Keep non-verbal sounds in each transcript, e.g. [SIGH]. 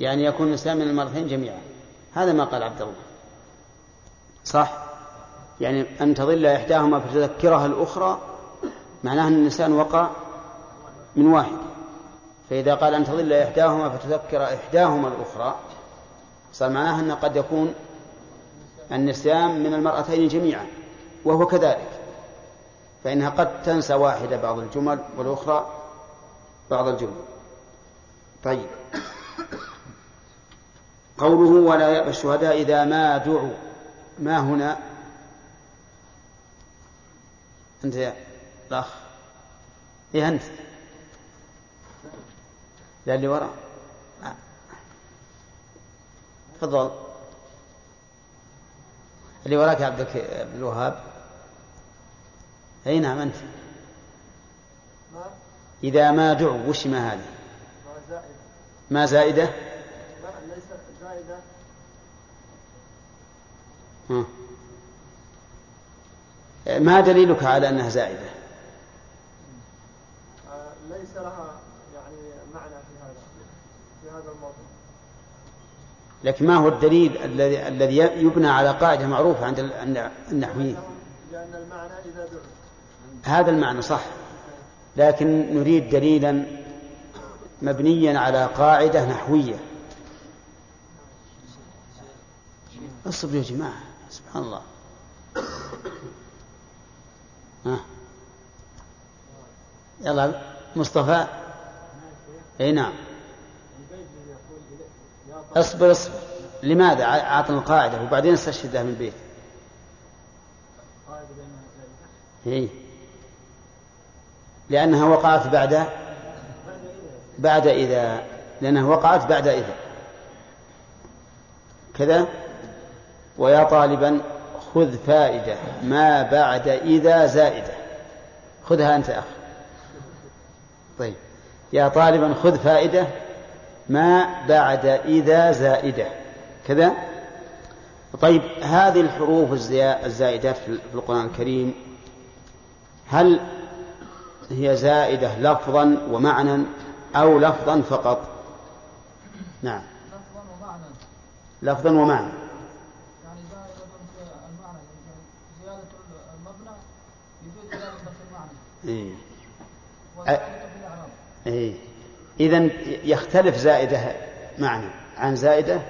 يعني يكون الإنسان من المرتين جميعا. هذا ما قال عبد الله. صح؟ يعني أن تضل إحداهما فتذكرها الأخرى معناه أن الإنسان وقع من واحد. فإذا قال أن تضل إحداهما فتذكر إحداهما الأخرى صار معناه أنه قد يكون النسيان من المرأتين جميعا وهو كذلك. فإنها قد تنسى واحدة بعض الجمل والأخرى بعض الجمل. طيب. قوله ولا يأبى الشهداء إذا ما دعوا. ما هنا؟ أنت يا الأخ. إيه أنت؟ لا اللي وراء. تفضل. اللي وراك يا عبد الوهاب. أي نعم أنت. إذا ما دعوا وش ما هذه؟ ما زائدة؟ لا ليست زائده ما دليلك على أنها زائدة؟ ليس لها يعني معنى في هذا في هذا الموضوع. لكن ما هو الدليل الذي الذي يبنى على قاعدة معروفة عند النحويين؟ لأن المعنى إذا دعوا. هذا المعنى صح. لكن نريد دليلا مبنيا على قاعدة نحوية. اصبروا يا جماعة سبحان الله. ها؟ يلا مصطفى. إي نعم. اصبر اصبر. لماذا؟ أعطنا القاعدة وبعدين استشهدها من البيت. هي لأنها وقعت بعد بعد إذا لأنها وقعت بعد إذا. كذا؟ ويا طالبا خذ فائدة ما بعد إذا زائدة. خذها أنت أخ. طيب. يا طالبا خذ فائدة ما بعد إذا زائدة. كذا؟ طيب هذه الحروف الزائدات في القرآن الكريم هل هي زائدة لفظا ومعنى أو لفظا فقط. نعم. لفظا ومعنى. لفظا ومعنى يعني زائدة المعنى زيادة المبنى يفيد زيادة المعنى إيه. إيه. إذا يختلف زائدة معنى عن زائدة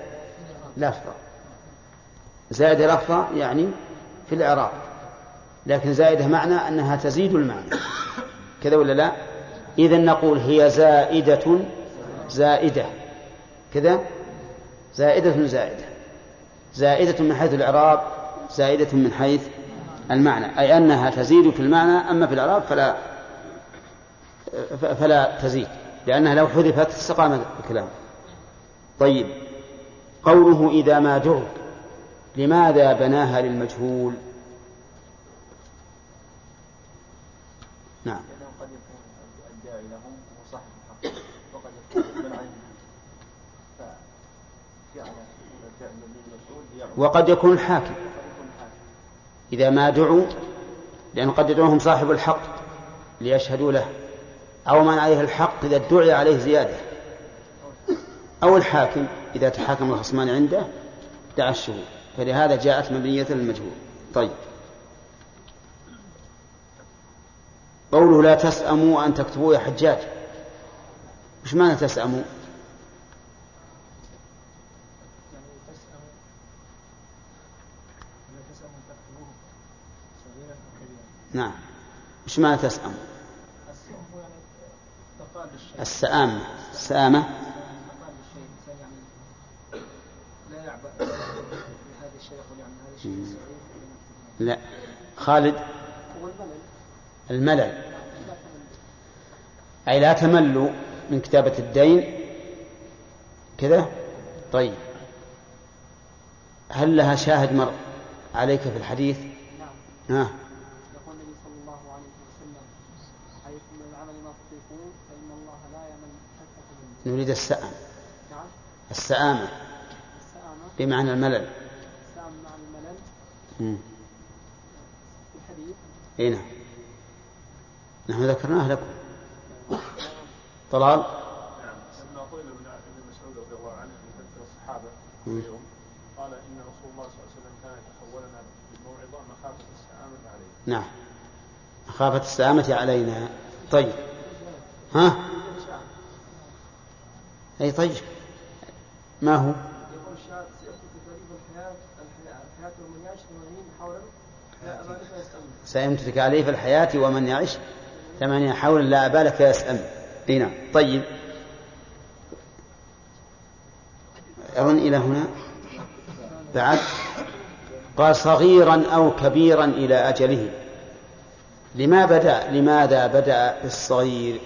لفظة. زائدة لفظة يعني في الإعراب لكن زائدة معنى أنها تزيد المعنى. كذا ولا لا؟ إذا نقول هي زائدة زائدة. كذا؟ زائدة زائدة. زائدة من حيث الإعراب زائدة من حيث المعنى. أي أنها تزيد في المعنى أما في الإعراب فلا فلا تزيد لأنها لو حذفت استقام الكلام. طيب. قوله إذا ما دعوا لماذا بناها للمجهول؟ نعم لأنه قد يكون الداعي لهم هو صاحب الحق وقد يكون من عنهم فجعل الداعي للمسؤول وقد يكون الحاكم إذا ما دعوا لأنه قد يدعوهم صاحب الحق ليشهدوا له. أو من عليه الحق إذا ادعي عليه زيادة. أو الحاكم إذا تحاكم الخصمان عنده دعا الشهود. فلهذا جاءت مبنية للمجهول. طيب. قوله لا تسأموا أن تكتبوا يا حجاج. وش معنى تسأموا؟ نعم. وش معنى تسأم؟ السآمة السآمة. لا. خالد. الملل. أي لا تملوا من كتابة الدين. كذا؟ طيب. هل لها شاهد مر عليك في الحديث؟ نعم. ها يقول النبي صلى الله عليه وسلم عليكم من العمل ما تطيقون فإن الله لا يمل حتى نريد السأم. نعم السآمة السآمة بمعنى الملل. السآمة معنى الملل. الحديث اي نعم. نحن ذكرناه لكم. طلال؟ نعم. لما قيل ابن مسعود رضي الله عنه في ذكر الصحابة اليوم قال إن رسول الله صلى الله عليه وسلم كان يتحولنا بالموعظة مخافة السآمة عليه. نعم. مخافة السآمة علينا. طيب. ها؟ أي طيب ما هو؟ يقول الشاعر سيأتي تكاليف الحياة الحياة ومن يعيش 80 حولا. لا يسألني سيمت تكاليف الحياة ومن يعش ثمانية حول لا يسأم أي نعم. طيب. أظن إلى هنا. بعد. قال صغيرا أو كبيرا إلى أجله. لما بدأ؟ لماذا بدأ بالصغير؟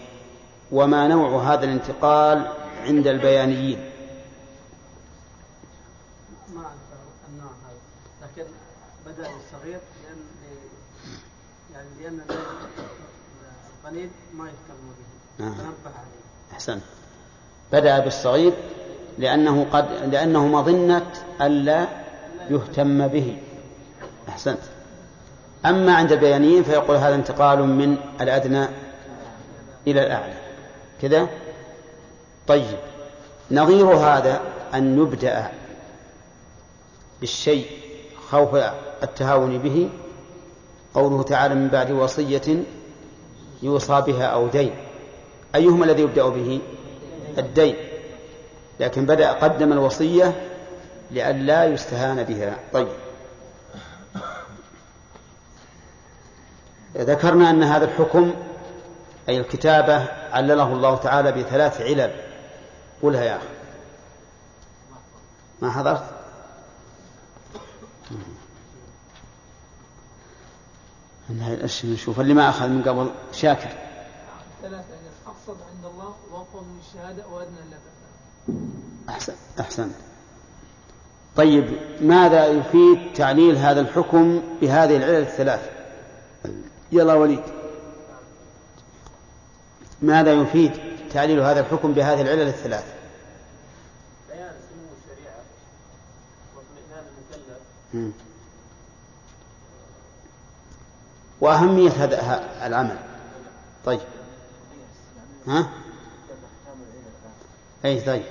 وما نوع هذا الانتقال؟ عند البيانيين. ما أعرف النوع هذا لكن بدأ بالصغير لأن يعني لأن القليل ما يتكلم به. تنبه عليه. أحسنت. بدأ بالصغير لأنه قد لأنه مظنة ألا يهتم به. أحسنت. أما عند البيانيين فيقول هذا انتقال من الأدنى إلى الأعلى. كذا؟ طيب نظير هذا أن يبدأ بالشيء خوف التهاون به. قوله تعالى من بعد وصية يوصى بها أو دين. أيهما الذي يبدأ به؟ الدين. لكن بدأ قدم الوصية لئلا يستهان بها. طيب. ذكرنا أن هذا الحكم أي الكتابة علله الله تعالى بثلاث علل. قلها يا أخي. ما حضرت؟ نشوف اللي ما أخذ من قبل شاكر. ثلاثة أقصد عند الله وقوة من الشهادة وأدنى اللبن أحسن أحسن. طيب ماذا يفيد تعليل هذا الحكم بهذه العلل الثلاث يلا وليد. ماذا يفيد؟ تعليل هذا الحكم بهذه العلل الثلاث. بيان سمو الشريعة واطمئنان المكلف. وأهمية هذا العمل. طيب. ها؟ أي طيب.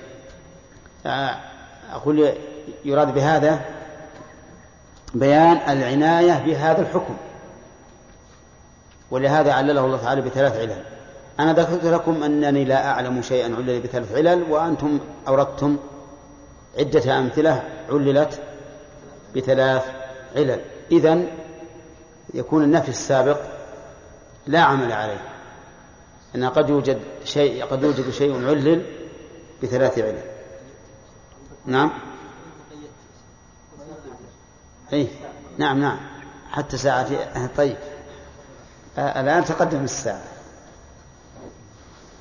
آه، أقول يراد بهذا بيان العناية بهذا الحكم. ولهذا علله الله تعالى بثلاث علل. أنا ذكرت لكم أنني لا أعلم شيئا علل بثلاث علل وأنتم أوردتم عدة أمثلة عللت بثلاث علل. إذن يكون النفي السابق لا عمل عليه أن قد يوجد شيء قد يوجد شيء علل بثلاث علل. نعم؟ أي نعم نعم. حتى ساعة طيب. الآن تقدم الساعة.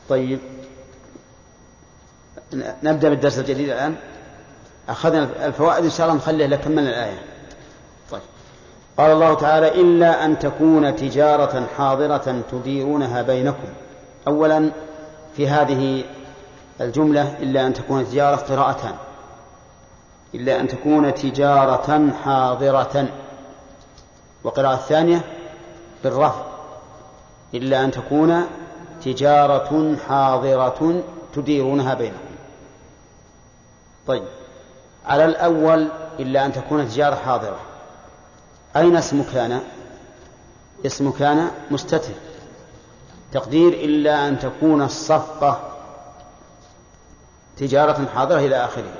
طيب. نبدأ بالدرس الجديد الآن. أخذنا الفوائد إن شاء الله نخليه لكملنا الآية طيب. قال الله تعالى إلا أن تكون تجارة حاضرة تديرونها بينكم. أولا في هذه الجملة إلا أن تكون تجارة قراءتان. إلا أن تكون تجارة حاضرة. وقراءة الثانية بالرفع. إلا أن تكون تجارة حاضرة تديرونها بينكم. طيب. على الأول إلا أن تكون تجارة حاضرة. أين اسم كان اسم كان مستتر. تقدير إلا أن تكون الصفقة تجارة حاضرة إلى آخره.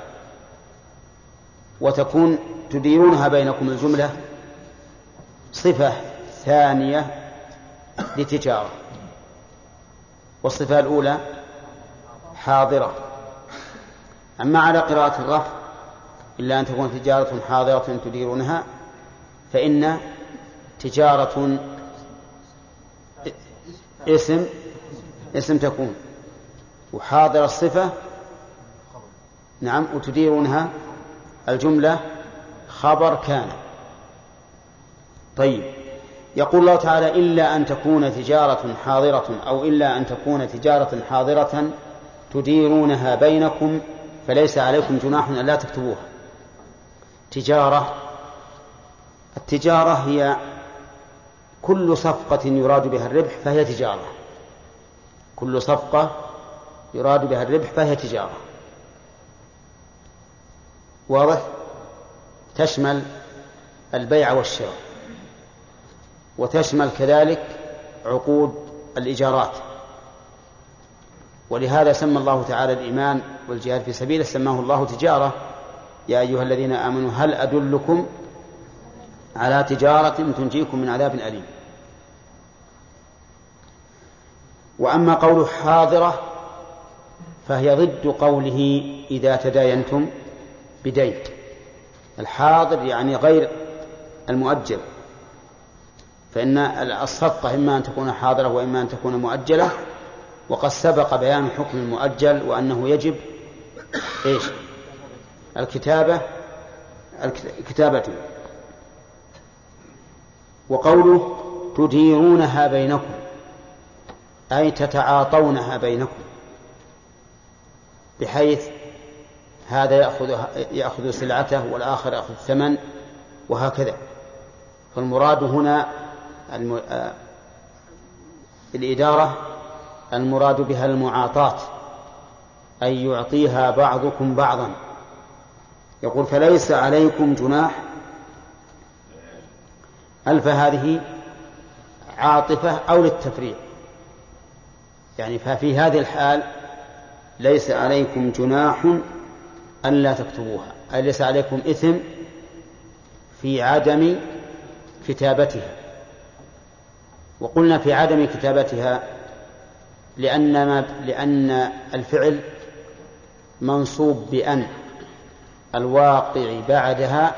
وتكون تديرونها بينكم الجملة صفة ثانية لتجارة. والصفة الأولى حاضرة. أما على قراءة الرفع إلا أن تكون تجارة حاضرة تديرونها فإن تجارة اسم اسم تكون. وحاضر الصفة نعم وتديرونها الجملة خبر كان. طيب. يقول الله تعالى إلا أن تكون تجارة حاضرة أو إلا أن تكون تجارة حاضرة تديرونها بينكم فليس عليكم جناح أن لا تكتبوها. تجارة التجارة هي كل صفقة يراد بها الربح فهي تجارة. كل صفقة يراد بها الربح فهي تجارة. واضح؟ تشمل البيع والشراء. وتشمل كذلك عقود الإيجارات. ولهذا سمى الله تعالى الإيمان والجهاد في سبيله سماه الله تجارة. يا أيها الذين آمنوا هل أدلكم على تجارة تنجيكم من عذاب أليم؟ وأما قوله حاضرة فهي ضد قوله إذا تداينتم بدين. الحاضر يعني غير المؤجل. فإن الصفقة إما أن تكون حاضرة وإما أن تكون مؤجلة وقد سبق بيان حكم المؤجل وأنه يجب إيش؟ الكتابة الكتابة. وقوله تديرونها بينكم أي تتعاطونها بينكم بحيث هذا يأخذ يأخذ سلعته والآخر يأخذ الثمن وهكذا. فالمراد هنا الم... الإدارة المراد بها المعاطاة أي يعطيها بعضكم بعضا. يقول فليس عليكم جناح ألف هذه عاطفة أو للتفريع. يعني ففي هذه الحال ليس عليكم جناح ألا تكتبوها أي ليس عليكم إثم في عدم كتابتها. وقلنا في عدم كتابتها لأن ما لأن الفعل منصوب بأن الواقع بعدها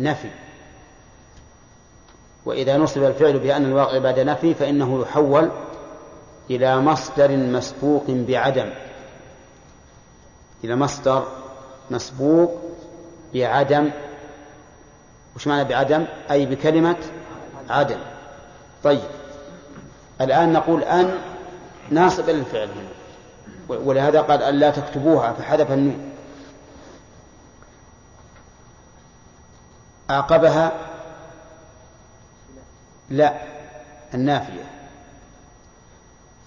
نفي. وإذا نصب الفعل بأن الواقع بعد نفي فإنه يحول إلى مصدر مسبوق بعدم. إلى مصدر مسبوق بعدم. وش معنى بعدم؟ أي بكلمة عدم. طيب. الآن نقول أن ناصب للفعل هنا. ولهذا قال أن لا تكتبوها فحذف النون. أعقبها لا النافية.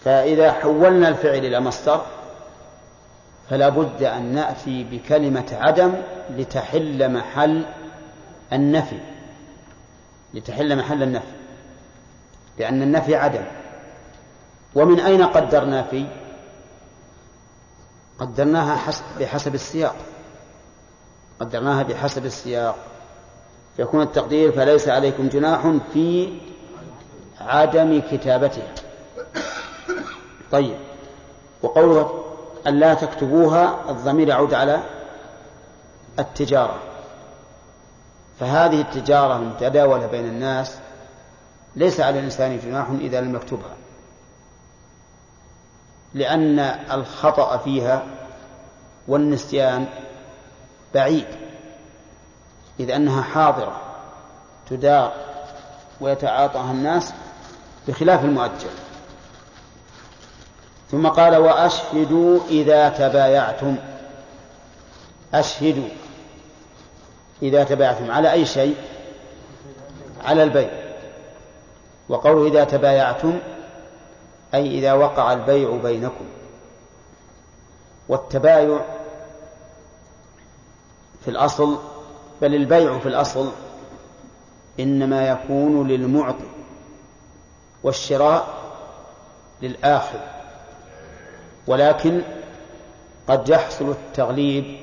فإذا حولنا الفعل إلى مصدر فلا بد أن نأتي بكلمة عدم لتحل محل النفي. لتحل محل النفي. لأن النفي عدم. ومن أين قدرنا في قدرناها حسب بحسب السياق. قدرناها بحسب السياق. يكون التقدير فليس عليكم جناح في عدم كتابتها. طيب. وقوله أن لا تكتبوها الضمير يعود على التجارة. فهذه التجارة المتداولة بين الناس. ليس على الإنسان جناح إذا لم يكتبها. لأن الخطأ فيها والنسيان بعيد. إذ أنها حاضرة تدار ويتعاطاها الناس بخلاف المؤجل. ثم قال وأشهدوا إذا تبايعتم. أشهدوا إذا تبايعتم. على أي شيء؟ على البيع. وقوله إذا تبايعتم أي إذا وقع البيع بينكم. والتبايع في الأصل بل البيع في الأصل إنما يكون للمعطي والشراء للآخذ ولكن قد يحصل التغليب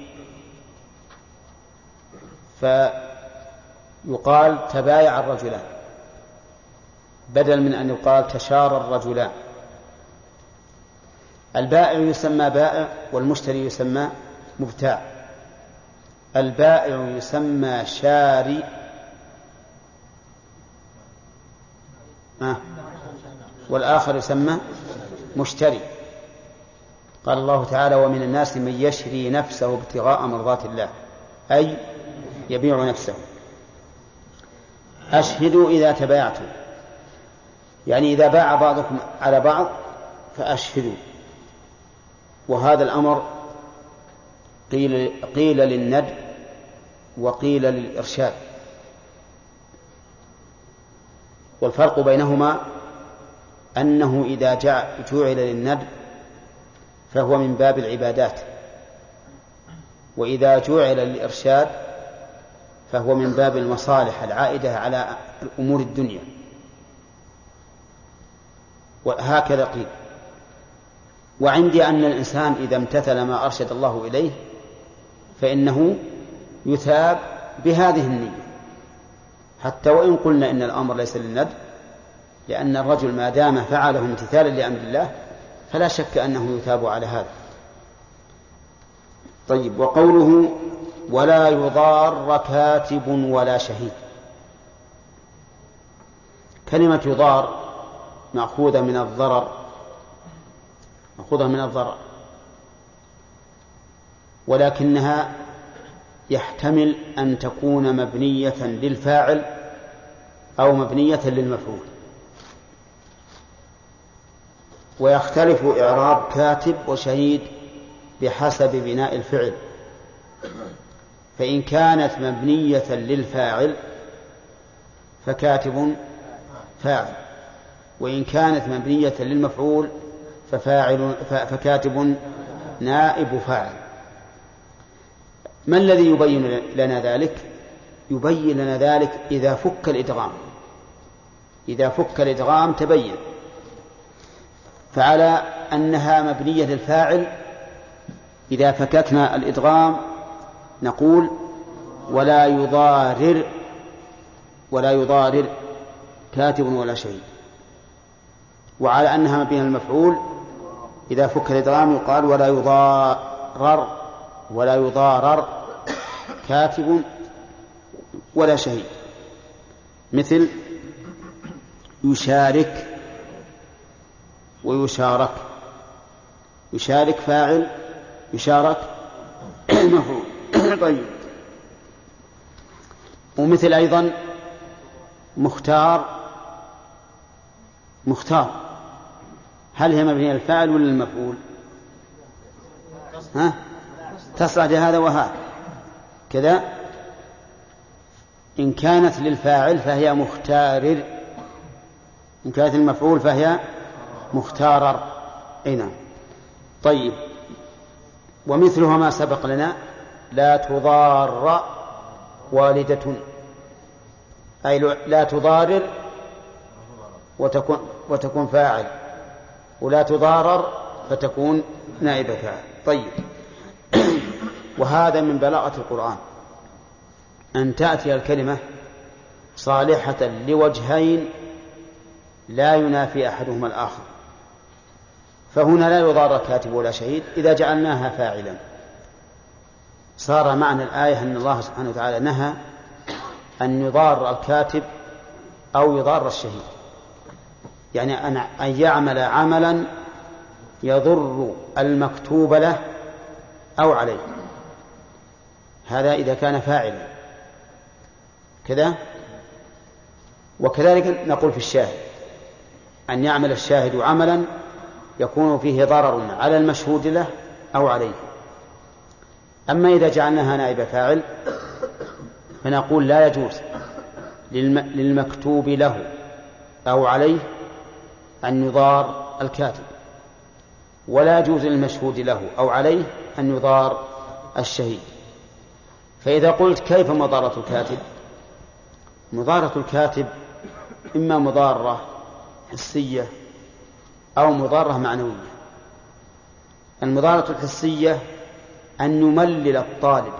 فيقال تبايع الرجلان. بدل من أن يقال تشارى الرجلان. البائع يسمى بائع والمشتري يسمى مبتاع. البائع يسمى شاري. والآخر يسمى مشتري. قال الله تعالى ومن الناس من يشري نفسه ابتغاء مرضات الله. أي يبيع نفسه. أشهدوا إذا تبايعتم. يعني إذا باع بعضكم على بعض فأشهدوا. وهذا الأمر قيل, قيل للند وقيل للإرشاد. والفرق بينهما أنه إذا جعل للند فهو من باب العبادات وإذا جعل للإرشاد فهو من باب المصالح العائدة على أمور الدنيا. وهكذا قيل. وعندي أن الإنسان إذا امتثل ما أرشد الله إليه فإنه يثاب بهذه النية. حتى وإن قلنا إن الأمر ليس للند لأن الرجل ما دام فعله امتثالا لأمر الله فلا شك أنه يثاب على هذا. طيب وقوله ولا يضار كاتب ولا شهيد. كلمة يضار مأخوذة من الضرر. مأخوذة من الضرر. ولكنها يحتمل أن تكون مبنية للفاعل أو مبنية للمفعول. ويختلف إعراب كاتب وشهيد بحسب بناء الفعل. فإن كانت مبنية للفاعل فكاتب فاعل. وإن كانت مبنية للمفعول ففاعل فكاتب نائب فاعل. ما الذي يبين لنا ذلك؟ يبين لنا ذلك إذا فك الإدغام. إذا فك الإدغام تبين. فعلى أنها مبنية للفاعل إذا فككنا الإدغام نقول ولا يضارر ولا يضارر كاتب ولا شيء. وعلى أنها مبنية للمفعول إذا فك الإدغام يقال ولا يضارر ولا يضارر كاتب ولا شهيد. مثل يشارك ويشارك يشارك فاعل يشارك مفعول. [COUGHS] طيب. ومثل أيضا مختار مختار. هل هي مبنية للفاعل ولا للمفعول؟ ها؟ تصلح لهذا وهذا كذا. إن كانت للفاعل فهي مختارر إن كانت المفعول فهي مختارر أي نعم. طيب. ومثلها ما سبق لنا. لا تضار والدة. أي لا تضارر وتكون وتكون فاعل. ولا تضارر فتكون نائبة. فاعل طيب. وهذا من بلاغة القرآن. أن تأتي الكلمة صالحة لوجهين لا ينافي أحدهما الآخر. فهنا لا يضار كاتب ولا شهيد إذا جعلناها فاعلا. صار معنى الآية أن الله سبحانه وتعالى نهى أن يضار الكاتب أو يضار الشهيد. يعني أن أن يعمل عملا يضر المكتوب له أو عليه. هذا إذا كان فاعلا. كذا؟ وكذلك نقول في الشاهد أن يعمل الشاهد عملا يكون فيه ضرر على المشهود له أو عليه. أما إذا جعلناها نائب فاعل فنقول لا يجوز للمكتوب له أو عليه أن يضار الكاتب. ولا يجوز للمشهود له أو عليه أن يضار الشهيد. فإذا قلت كيف مضارة الكاتب؟ مضارة الكاتب إما مضارة حسية أو مضارة معنوية. المضارة الحسية أن يملل الطالب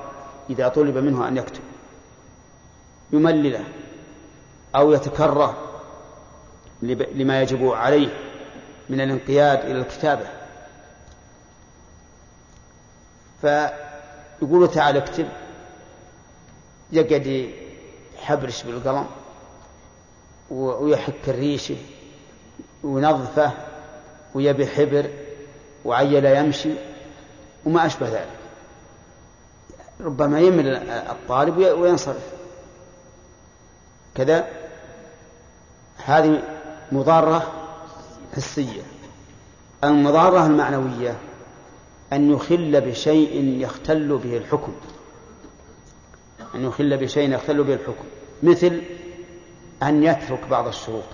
إذا طلب منه أن يكتب. يملله أو يتكره لما يجب عليه من الانقياد إلى الكتابة. فيقول تعال اكتب. يقعد يحبرش بالقلم ويحك الريشة وينظفه ويبي حبر وعيل يمشي وما أشبه ذلك. ربما يمل الطالب وينصرف. كذا هذه مضارة حسية. المضارة المعنوية أن يخل بشيء يختل به الحكم. أن يخل بشيء يختل به الحكم. مثل أن يترك بعض الشروط.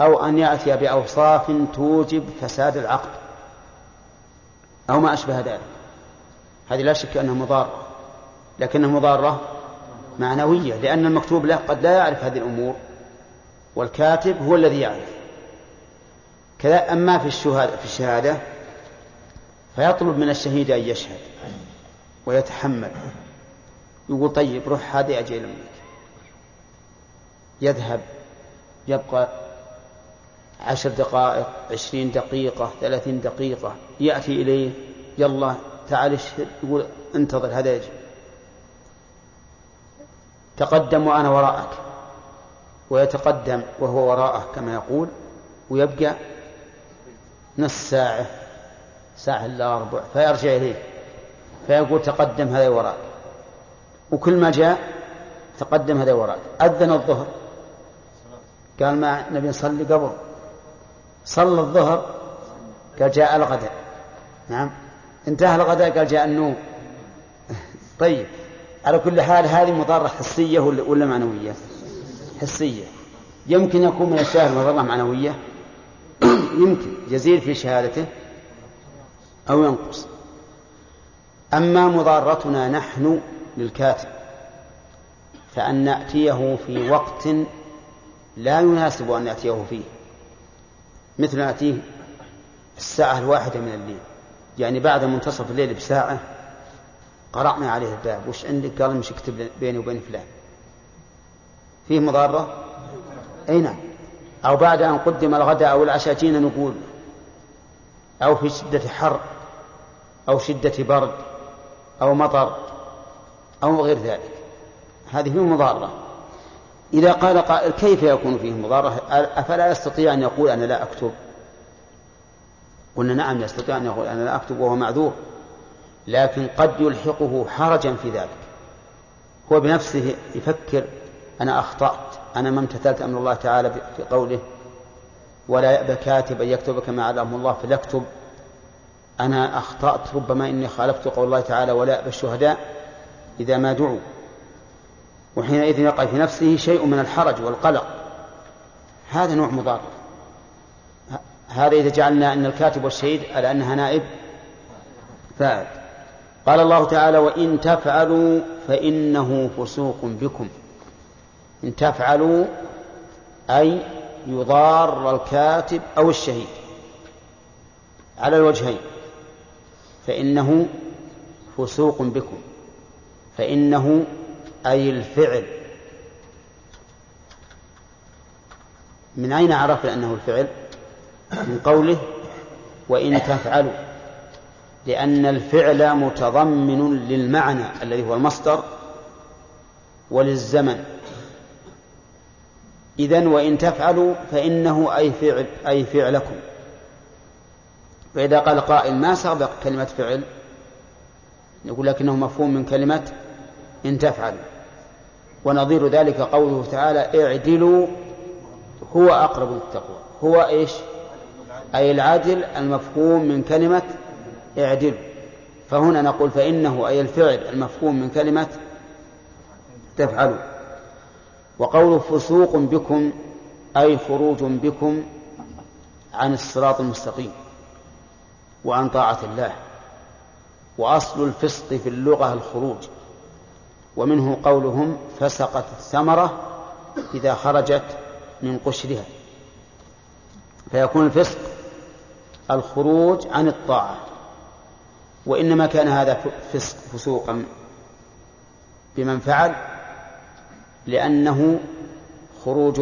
أو أن يأتي بأوصاف توجب فساد العقد. أو ما أشبه ذلك. هذه لا شك أنها مضارة. لكنها مضارة معنوية. لأن المكتوب له قد لا يعرف هذه الأمور. والكاتب هو الذي يعرف. كذا أما في الشهادة في الشهادة فيطلب من الشهيد أن يشهد ويتحمل. يقول طيب روح هذه أجل منك يذهب يبقى عشر دقائق عشرين دقيقة ثلاثين دقيقة يأتي إليه يلا تعال اشهد. يقول انتظر هذا يجي تقدم وأنا وراءك. ويتقدم وهو وراءه كما يقول ويبقى نص ساعة ساعة إلا ربع فيرجع إليه فيقول تقدم هذا وراءك وكل ما جاء تقدم هذا وراءك أذن الظهر. قال ما نبي نصلي قبل. صلى الظهر قال جاء الغداء. نعم. انتهى الغداء قال جاء النوم. [LAUGHS] طيب. على كل حال هذه مضارة حسية ولا معنوية؟ حسية. يمكن يكون من الشاهد مضرة معنوية. [CLEARS THROAT] يمكن. يزيد في شهادته أو ينقص. أما مضارتنا نحن للكاتب فأن نأتيه في وقت لا يناسب أن نأتيه فيه. مثل نأتيه الساعة الواحدة من الليل. يعني بعد منتصف الليل بساعة قرأنا عليه الباب. وش عندك؟ قال مش اكتب بيني وبين فلان. فيه مضارة؟ أي نعم. أو بعد أن قدم الغداء أو العشاء جينا نقول. أو في شدة حر. أو شدة برد. أو مطر. أو غير ذلك. هذه فيه مضارة. إذا قال قائل كيف يكون فيه مضارة؟ أفلا يستطيع أن يقول أنا لا أكتب؟ قلنا نعم يستطيع أن يقول أنا لا أكتب وهو معذور. لكن قد يلحقه حرجا في ذلك. هو بنفسه يفكر أنا أخطأت. أنا ما امتثلت أمر الله تعالى في قوله ولا يأبى كاتب أن يكتب كما علمه الله فليكتب. أنا أخطأت. ربما إني خالفت قول الله تعالى ولا يأبى الشهداء إذا ما دعوا. وحينئذ يقع في نفسه شيء من الحرج والقلق. هذا نوع مضار هذا إذا جعلنا أن الكاتب والشهيد على أنها نائب فاعل. قال الله تعالى وإن تفعلوا فإنه فسوق بكم. إن تفعلوا أي يضار الكاتب أو الشهيد على الوجهين فإنه فسوق بكم فإنه أي الفعل. من أين عرفنا أنه الفعل؟ من قوله وإن تفعلوا لأن الفعل متضمن للمعنى الذي هو المصدر وللزمن. إذن وإن تفعلوا فإنه أي فعل أي فعلكم. فإذا قال قائل ما سبق كلمة فعل؟ نقول لكنه مفهوم من كلمة إن تفعلوا. ونظير ذلك قوله تعالى اعدلوا هو أقرب للتقوى. هو إيش؟ أي العدل المفهوم من كلمة اعدلوا. فهنا نقول فإنه أي الفعل المفهوم من كلمة تفعلوا. وقول فسوق بكم أي خروج بكم عن الصراط المستقيم وعن طاعة الله وأصل الفسق في اللغة الخروج ومنه قولهم فسقت الثمرة إذا خرجت من قشرها فيكون الفسق الخروج عن الطاعة وإنما كان هذا فسق فسوقا بمن فعل لأنه خروج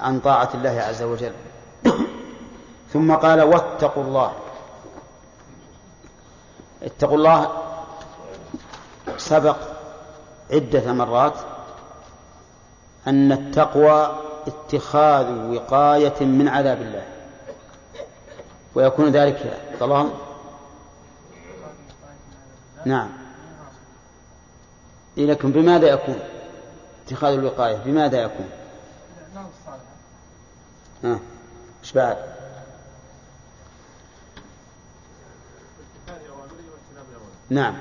عن طاعة الله عز وجل. ثم قال واتقوا الله. اتقوا الله سبق عدة مرات أن التقوى اتخاذ وقاية من عذاب الله. ويكون ذلك طلال نعم. لكن بماذا يكون؟ اتخاذ الوقاية بماذا يكون؟ ها إيش بعد؟ نعم.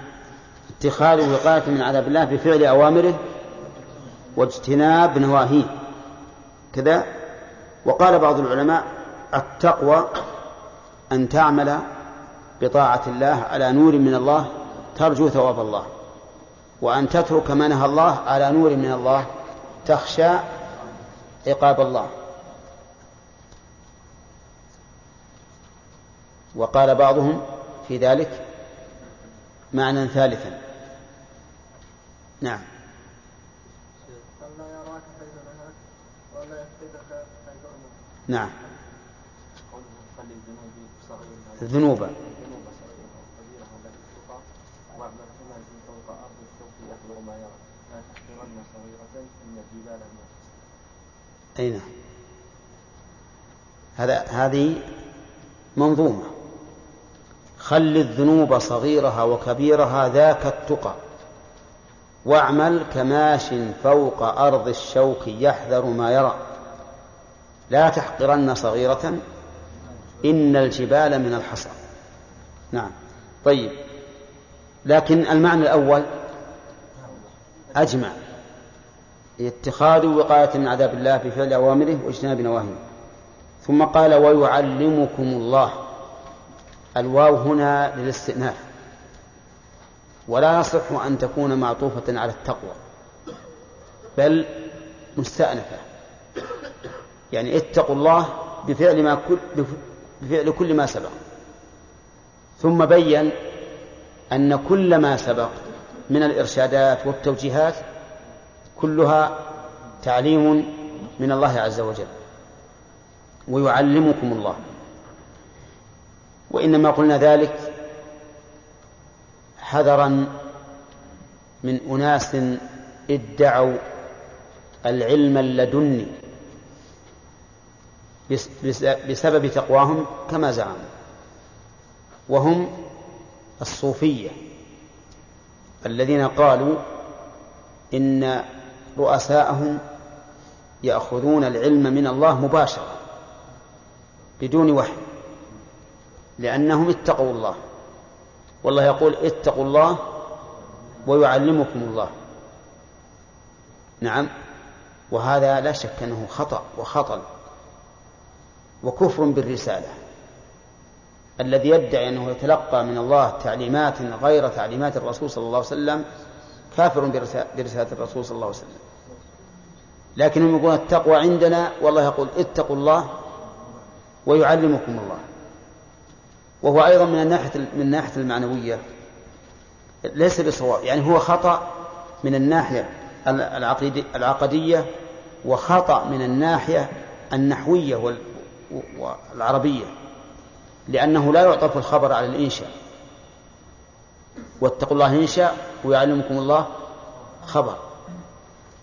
اتخاذ وقاية من عذاب الله بفعل أوامره واجتناب نواهيه. كذا؟ وقال بعض العلماء التقوى أن تعمل بطاعة الله على نور من الله ترجو ثواب الله. وأن تترك ما نهى الله على نور من الله تخشى عقاب الله. وقال بعضهم في ذلك معنى ثالثا. نعم. ألا يراك حيث نهاك ولا يفقدك حيث أمرك نعم قوله خلي الذنوب صغيرها الذنوب الذنوب صغيرها وكبيرها التي تقع واعمل كما في فوق أرض الشوك يحضر ما يرى لا تحقرن أي نعم. هذا هذه منظومة. خل الذنوب صغيرها وكبيرها ذاك التقى. واعمل كماش فوق أرض الشوك يحذر ما يرى. لا تحقرن صغيرة. إن الجبال من الحصى. نعم. طيب. لكن المعنى الأول أجمع. اتخاذ وقاية من عذاب الله بفعل أوامره واجتناب نواهيه. ثم قال ويعلمكم الله. الواو هنا للاستئناف. ولا يصح أن تكون معطوفة على التقوى بل مستأنفة. يعني اتقوا الله بفعل ما كل بفعل كل ما سبق. ثم بين أن كل ما سبق من الإرشادات والتوجيهات كلها تعليم من الله عز وجل. ويعلمكم الله. وإنما قلنا ذلك حذرا من أناس ادعوا العلم اللدني بسبب تقواهم كما زعموا. وهم الصوفية الذين قالوا إن رؤساءهم يأخذون العلم من الله مباشرة بدون وحي لأنهم اتقوا الله. والله يقول اتقوا الله ويعلمكم الله. نعم وهذا لا شك أنه خطأ وخطل وكفر بالرسالة. الذي يدعي أنه يتلقى من الله تعليمات غير تعليمات الرسول صلى الله عليه وسلم كافر برسالة الرسول صلى الله عليه وسلم. لكنهم يقولون التقوى عندنا والله يقول اتقوا الله ويعلمكم الله. وهو أيضا من الناحية من الناحية المعنوية. ليس بصواب يعني هو خطأ من الناحية العقدية وخطأ من الناحية النحوية والعربية. لأنه لا يعطف الخبر على الإنشاء. واتقوا الله إنشاء ويعلمكم الله خبر.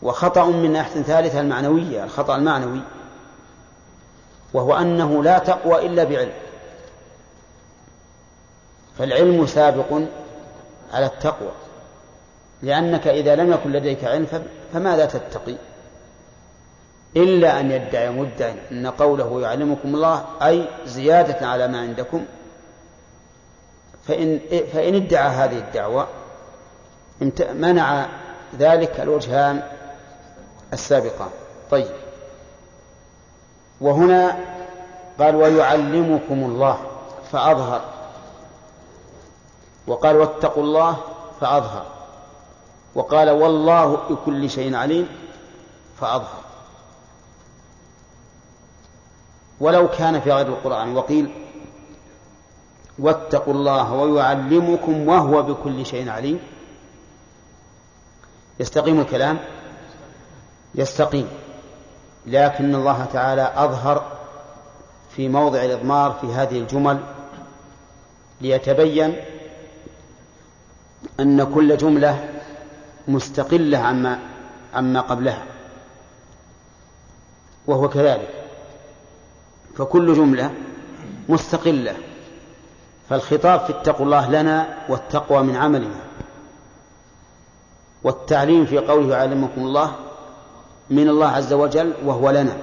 وخطأ من ناحية ثالثة المعنوية الخطأ المعنوي. وهو أنه لا تقوى إلا بعلم. فالعلم سابق على التقوى. لأنك إذا لم يكن لديك علم فماذا تتقي؟ إلا أن يدعي مدعي أن قوله يعلمكم الله أي زيادة على ما عندكم فإن, فإن ادعى هذه الدعوة منع ذلك الوجهان السابقان طيب. وهنا قال ويعلمكم الله فأظهر. وقال واتقوا الله فأظهر. وقال والله بكل شيء عليم فأظهر. ولو كان في غير القرآن. وقيل واتقوا الله ويعلمكم وهو بكل شيء عليم. يستقيم الكلام؟ يستقيم. لكن الله تعالى أظهر في موضع الإضمار في هذه الجمل ليتبين أن كل جملة مستقلة عما عما قبلها وهو كذلك. فكل جملة مستقلة. فالخطاب في اتقوا الله لنا والتقوى من عملنا. والتعليم في قوله يعلمكم الله من الله عز وجل وهو لنا.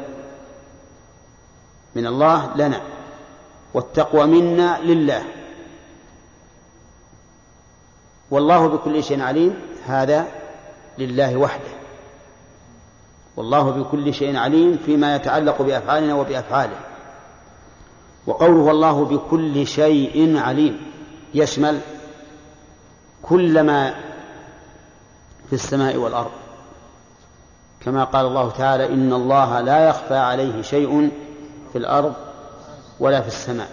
من الله لنا. والتقوى منا لله. والله بكل شيء عليم هذا لله وحده. والله بكل شيء عليم فيما يتعلق بأفعالنا وبأفعاله. وقوله والله بكل شيء عليم. يشمل كل ما في السماء والأرض. كما قال الله تعالى إن الله لا يخفى عليه شيء في الأرض ولا في السماء.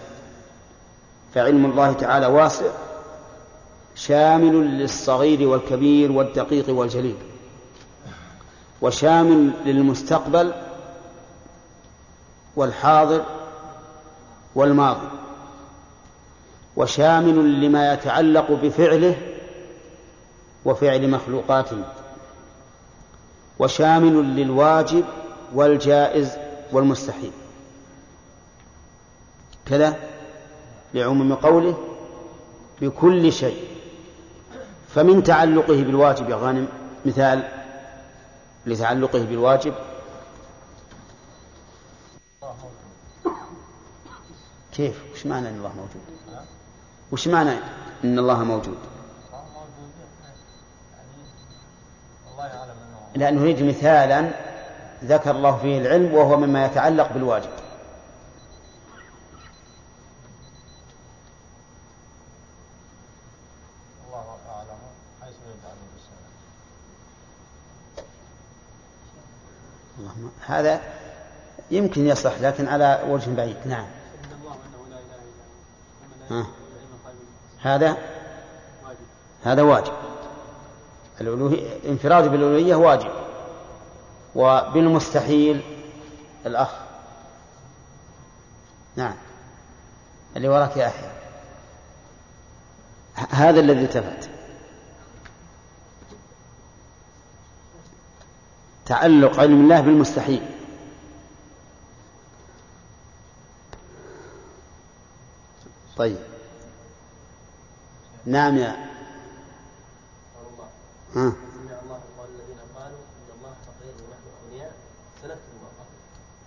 فعلم الله تعالى واسع شامل للصغير والكبير والدقيق والجليل وشامل للمستقبل والحاضر والماضي. وشامل لما يتعلق بفعله وفعل مخلوقاته وشامل للواجب والجائز والمستحيل. كذا لعموم قوله بكل شيء. فمن تعلقه بالواجب يا غانم مثال لتعلقه بالواجب كيف؟ وش معنى إن الله موجود؟ وش معنى إن الله موجود؟ لا نريد مثالا ذكر الله فيه العلم وهو مما يتعلق بالواجب. هذا يمكن يصح لكن على وجه بعيد. نعم شهد الله انه لا اله الا هو ها. هذا؟ هذا واجب. الألوهية انفراد بالألوهية واجب. وبالمستحيل الأخ. نعم. اللي وراك يا أحيى هذا الذي التفت. تعلق علم الله بالمستحيل طيب نعم يا قال الله ها سمع الله قول الذين قالوا ان الله فقير ونحن اغنياء سنكتب ما قالوا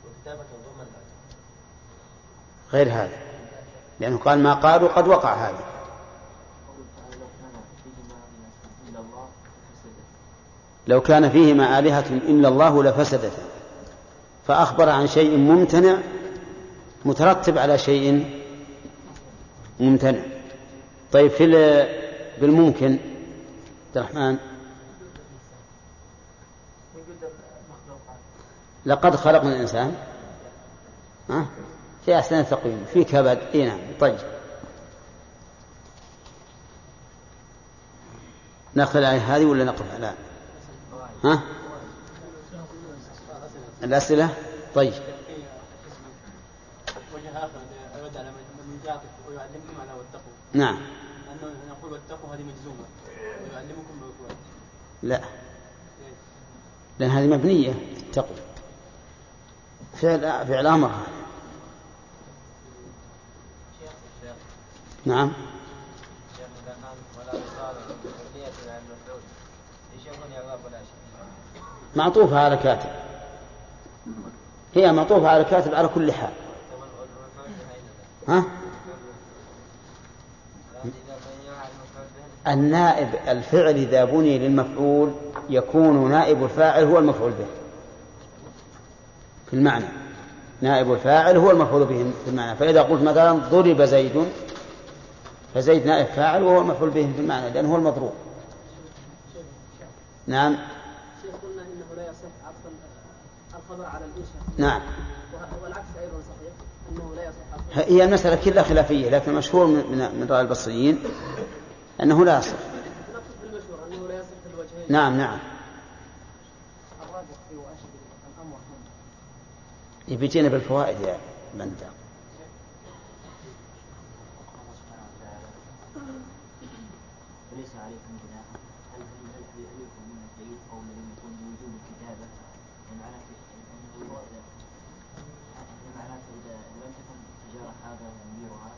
وكتابة ضمن العدل غير هذا. لأنه قال ما قالوا قد وقع هذا. لو كان فيهما آلهة إلا الله لفسدتا فأخبر عن شيء ممتنع مترتب على شيء ممتنع. طيب في ال- بالممكن عبد الرحمن؟ لقد خلقنا الإنسان ها؟ في أحسن تقويم في كبد. إي نعم طيب. نأخذ الآية هذه ولا نقف؟ على ها؟ الأسئلة؟ طيب. وجه اخر يرد على من من يعطف ويعلمكم على واتقوا. نعم. لأنه نقول واتقوا هذه مجزومة. ويعلمكم لا. لأن هذه مبنية. اتقوا. فعل فعل أمر. هذا. نعم؟ معطوفة على كاتب. هي معطوفة على كاتب على كل حال؟ ها لأن اذا بني على المفعول به النائب الفعل إذا بني للمفعول يكون نائب الفاعل هو المفعول به. في المعنى. نائب الفاعل هو المفعول به في المعنى. فإذا قلت مثلا ضرب زيد فزيد نائب فاعل وهو المفعول به في المعنى لأنه هو المضروب. نعم. شيخ قلنا إنه لا يصح الخبر على الإنشاء. نعم. والعكس أيضا صحيح إنه لا يصح هي المسألة كلها خلافية لكن المشهور من من من رأي البصريين أنه لا يصح. نعم نعم. الراجح في واشهد الامر يبي يجينا بالفوائد يا بندر وليس عليكم جناح هل هل هل هل يكون من الجيد قول لم يكن بوجوب الكتابة معناه أنه معناه إذا لم تكن تجارة هذا يديرها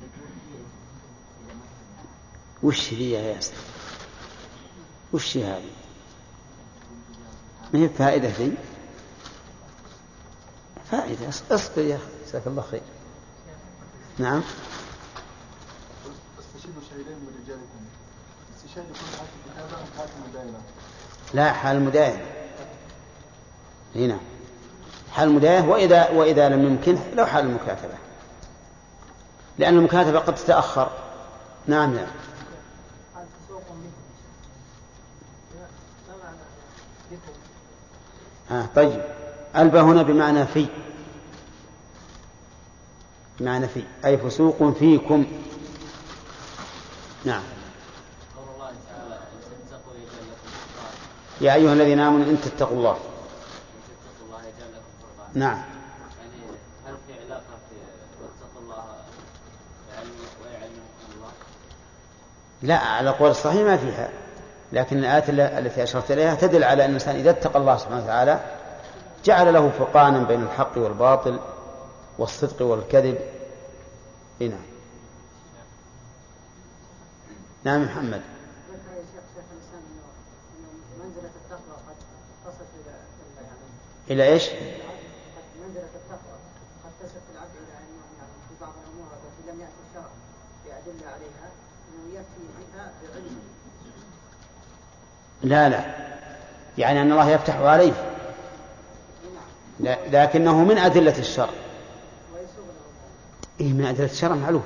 تكون هي إذا ما كان وش هي يا ياسر؟ وش هي هذه؟ ما هي فائدة ذي فائدة أصبر يا أخي. جزاك الله خير. نعم. استشهدوا شهيدين من رجالكم. الاستشهاد يكون الكتابة أم حالة المداينة لا حال المداينة هنا حال المداينة وإذا وإذا لم يمكن لو حال المكاتبة. لأن المكاتبة قد تتأخر. نعم نعم قال فسوق منكم ما معنى بكم آه طيب. ألبى هنا بمعنى في. بمعنى في. أي فسوق فيكم. نعم. يا أيها الذين آمنوا إن تتقوا الله. نعم. هل في علاقه في واتقوا الله يعلم ويعلمكم الله؟ لا على قول الصحيح ما فيها. لكن الآيات التي أشرت إليها تدل على أن الإنسان إذا اتقى الله سبحانه وتعالى جعل له فرقانا بين الحق والباطل والصدق والكذب. إيه نعم. نعم محمد. إلى إلى إيش؟ قد منزله التقوى قد تصل العبد إلى انه يعني في بعض الأمور التي لم يأتي الشرع بادله عليها إنه يكفي بها بعلمه. لا لا. يعني أن الله يفتح عليه. لا لكنه من أدلة الشرع. إيه من أدلة الشرع معلوم.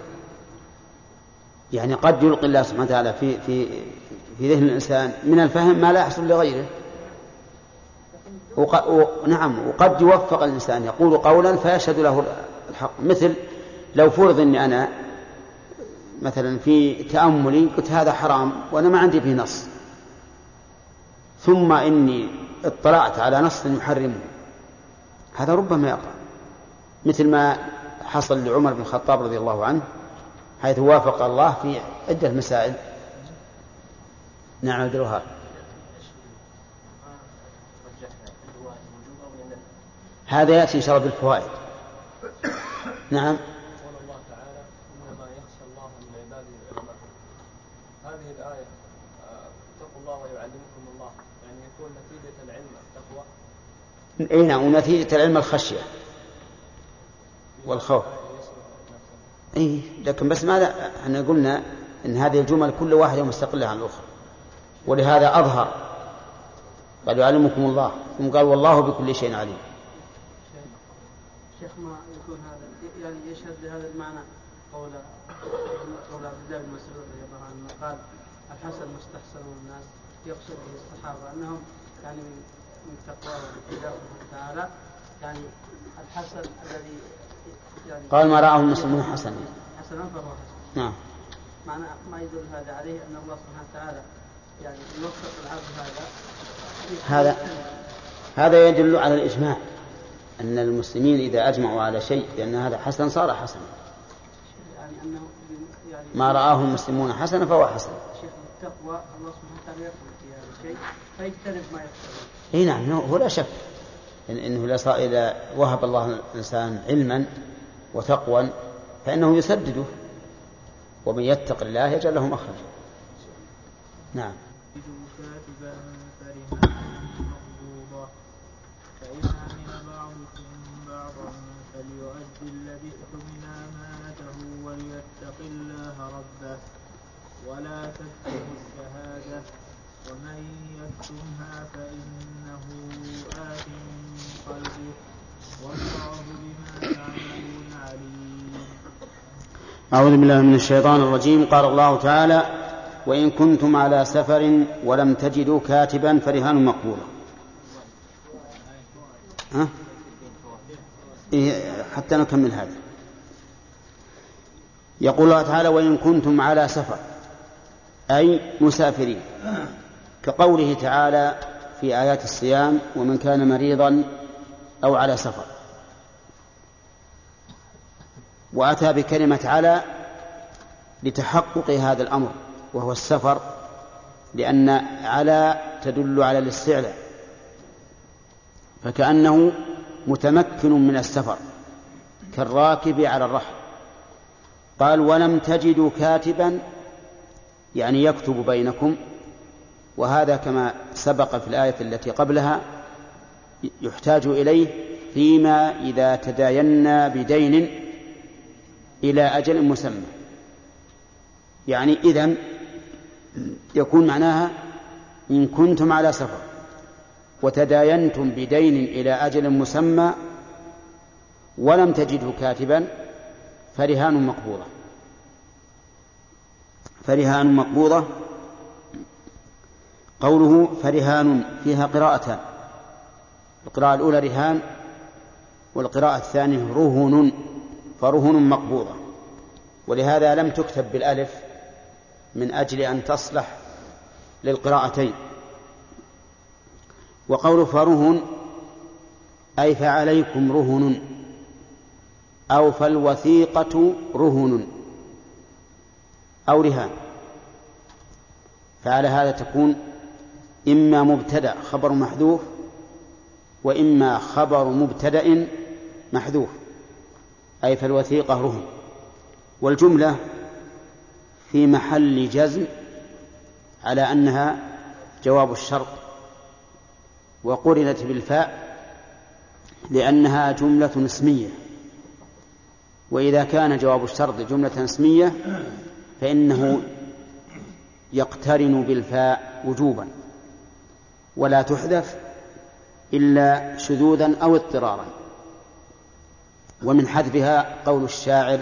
يعني قد يلقي الله سبحانه وتعالى في في في ذهن الإنسان من الفهم ما لا يحصل لغيره. وق... و... نعم وقد يوفق الإنسان يقول قولا فيشهد له الحق. مثل لو فرض أني أنا مثلا في تأملي قلت هذا حرام وأنا ما عندي فيه نص. ثم إني اطلعت على نص يحرمه هذا ربما يقع. مثل ما حصل لعمر بن الخطاب رضي الله عنه حيث وافق الله في عدة مسائل. نعم عبد الوهاب هذا يأتي إن شاء الله بالفوائد. نعم قول الله تعالى انما يخشى الله من عباده العلماء هذه الايه آه، اتقوا الله ويعلمكم الله يعني يكون نتيجه العلم التقوى اي نعم ونتيجة العلم الخشية. والخوف. اي لكن بس ماذا إحنا قلنا إن هذه الجمل كل واحدة مستقلة عن الأخرى. ولهذا أظهر. قال يعلمكم الله. ثم قال والله بكل شيء عليم. شيخ ما يكون هذا يعني يشهد لهذا المعنى قول قول عبد الله بن مسعود رضي الله عنه قال الحسن مستحسن الناس يقصد به الصحابة. أنهم يعني من تقواه واتباعه تعالى يعني الحسن الذي يعني قال ما رآه المسلمون حسنا حسنا فهو حسن. نعم. معنى ما يدل هذا عليه أن الله سبحانه وتعالى يعني يوفق العبد هذا. هذا هذا يدل على الإجماع أن المسلمين إذا أجمعوا على شيء بأن هذا حسن صار حسنا. يعني أنه يعني ما رآه المسلمون حسنا فهو حسن. شيخ التقوى الله سبحانه وتعالى يقول في هذا الشيء فيجتنب ما يقتضي إي نعم هو لا شك. إن إنه إذا وهب الله الإنسان علما وتقوى فإنه يسدده. ومن يتق الله يجعل له مخرجا. نعم. أمانته وليتق الله ربه. ولا تكتموا الشهادة ومن يكتمها فإنه آثم قلبه والله بما تعملون عليم. أعوذ بالله من الشيطان الرجيم. قال الله تعالى وإن كنتم على سفر ولم تجدوا كاتبا فرهان مقبوضة ها؟ إيه حتى نكمل هذا. يقول الله تعالى وإن كنتم على سفر أي مسافرين. كقوله تعالى في آيات الصيام ومن كان مريضا أو على سفر. وأتى بكلمة على لتحقق هذا الأمر وهو السفر لأن على تدل على الاستعلاء فكأنه متمكن من السفر كالراكب على الرحل. قال ولم تجدوا كاتبا يعني يكتب بينكم وهذا كما سبق في الآية التي قبلها يحتاج إليه فيما إذا تداينا بدين إلى أجل مسمى. يعني إذن يكون معناها إن كنتم على سفر وتداينتم بدين إلى أجل مسمى ولم تجدوا كاتبا فرهان مقبوضة. فرهان مقبوضة قوله فرهان فيها قراءتان. القراءة الأولى رهان والقراءة الثانية رهن فرهن مقبوضة. ولهذا لم تكتب بالألف من أجل أن تصلح للقراءتين. وقول فرهن أي فعليكم رهن أو فالوثيقة رهن أو رهان. فعلى هذا تكون إما مبتدأ خبر محذوف وإما خبر مبتدأ محذوف أي فالوثيقة رهن والجملة في محل جزم على أنها جواب الشرط وقرنت بالفاء لأنها جملة اسمية. وإذا كان جواب الشرط جملة اسمية فإنه يقترن بالفاء وجوبا. ولا تحذف إلا شذوذا أو اضطرارا. ومن حذفها قول الشاعر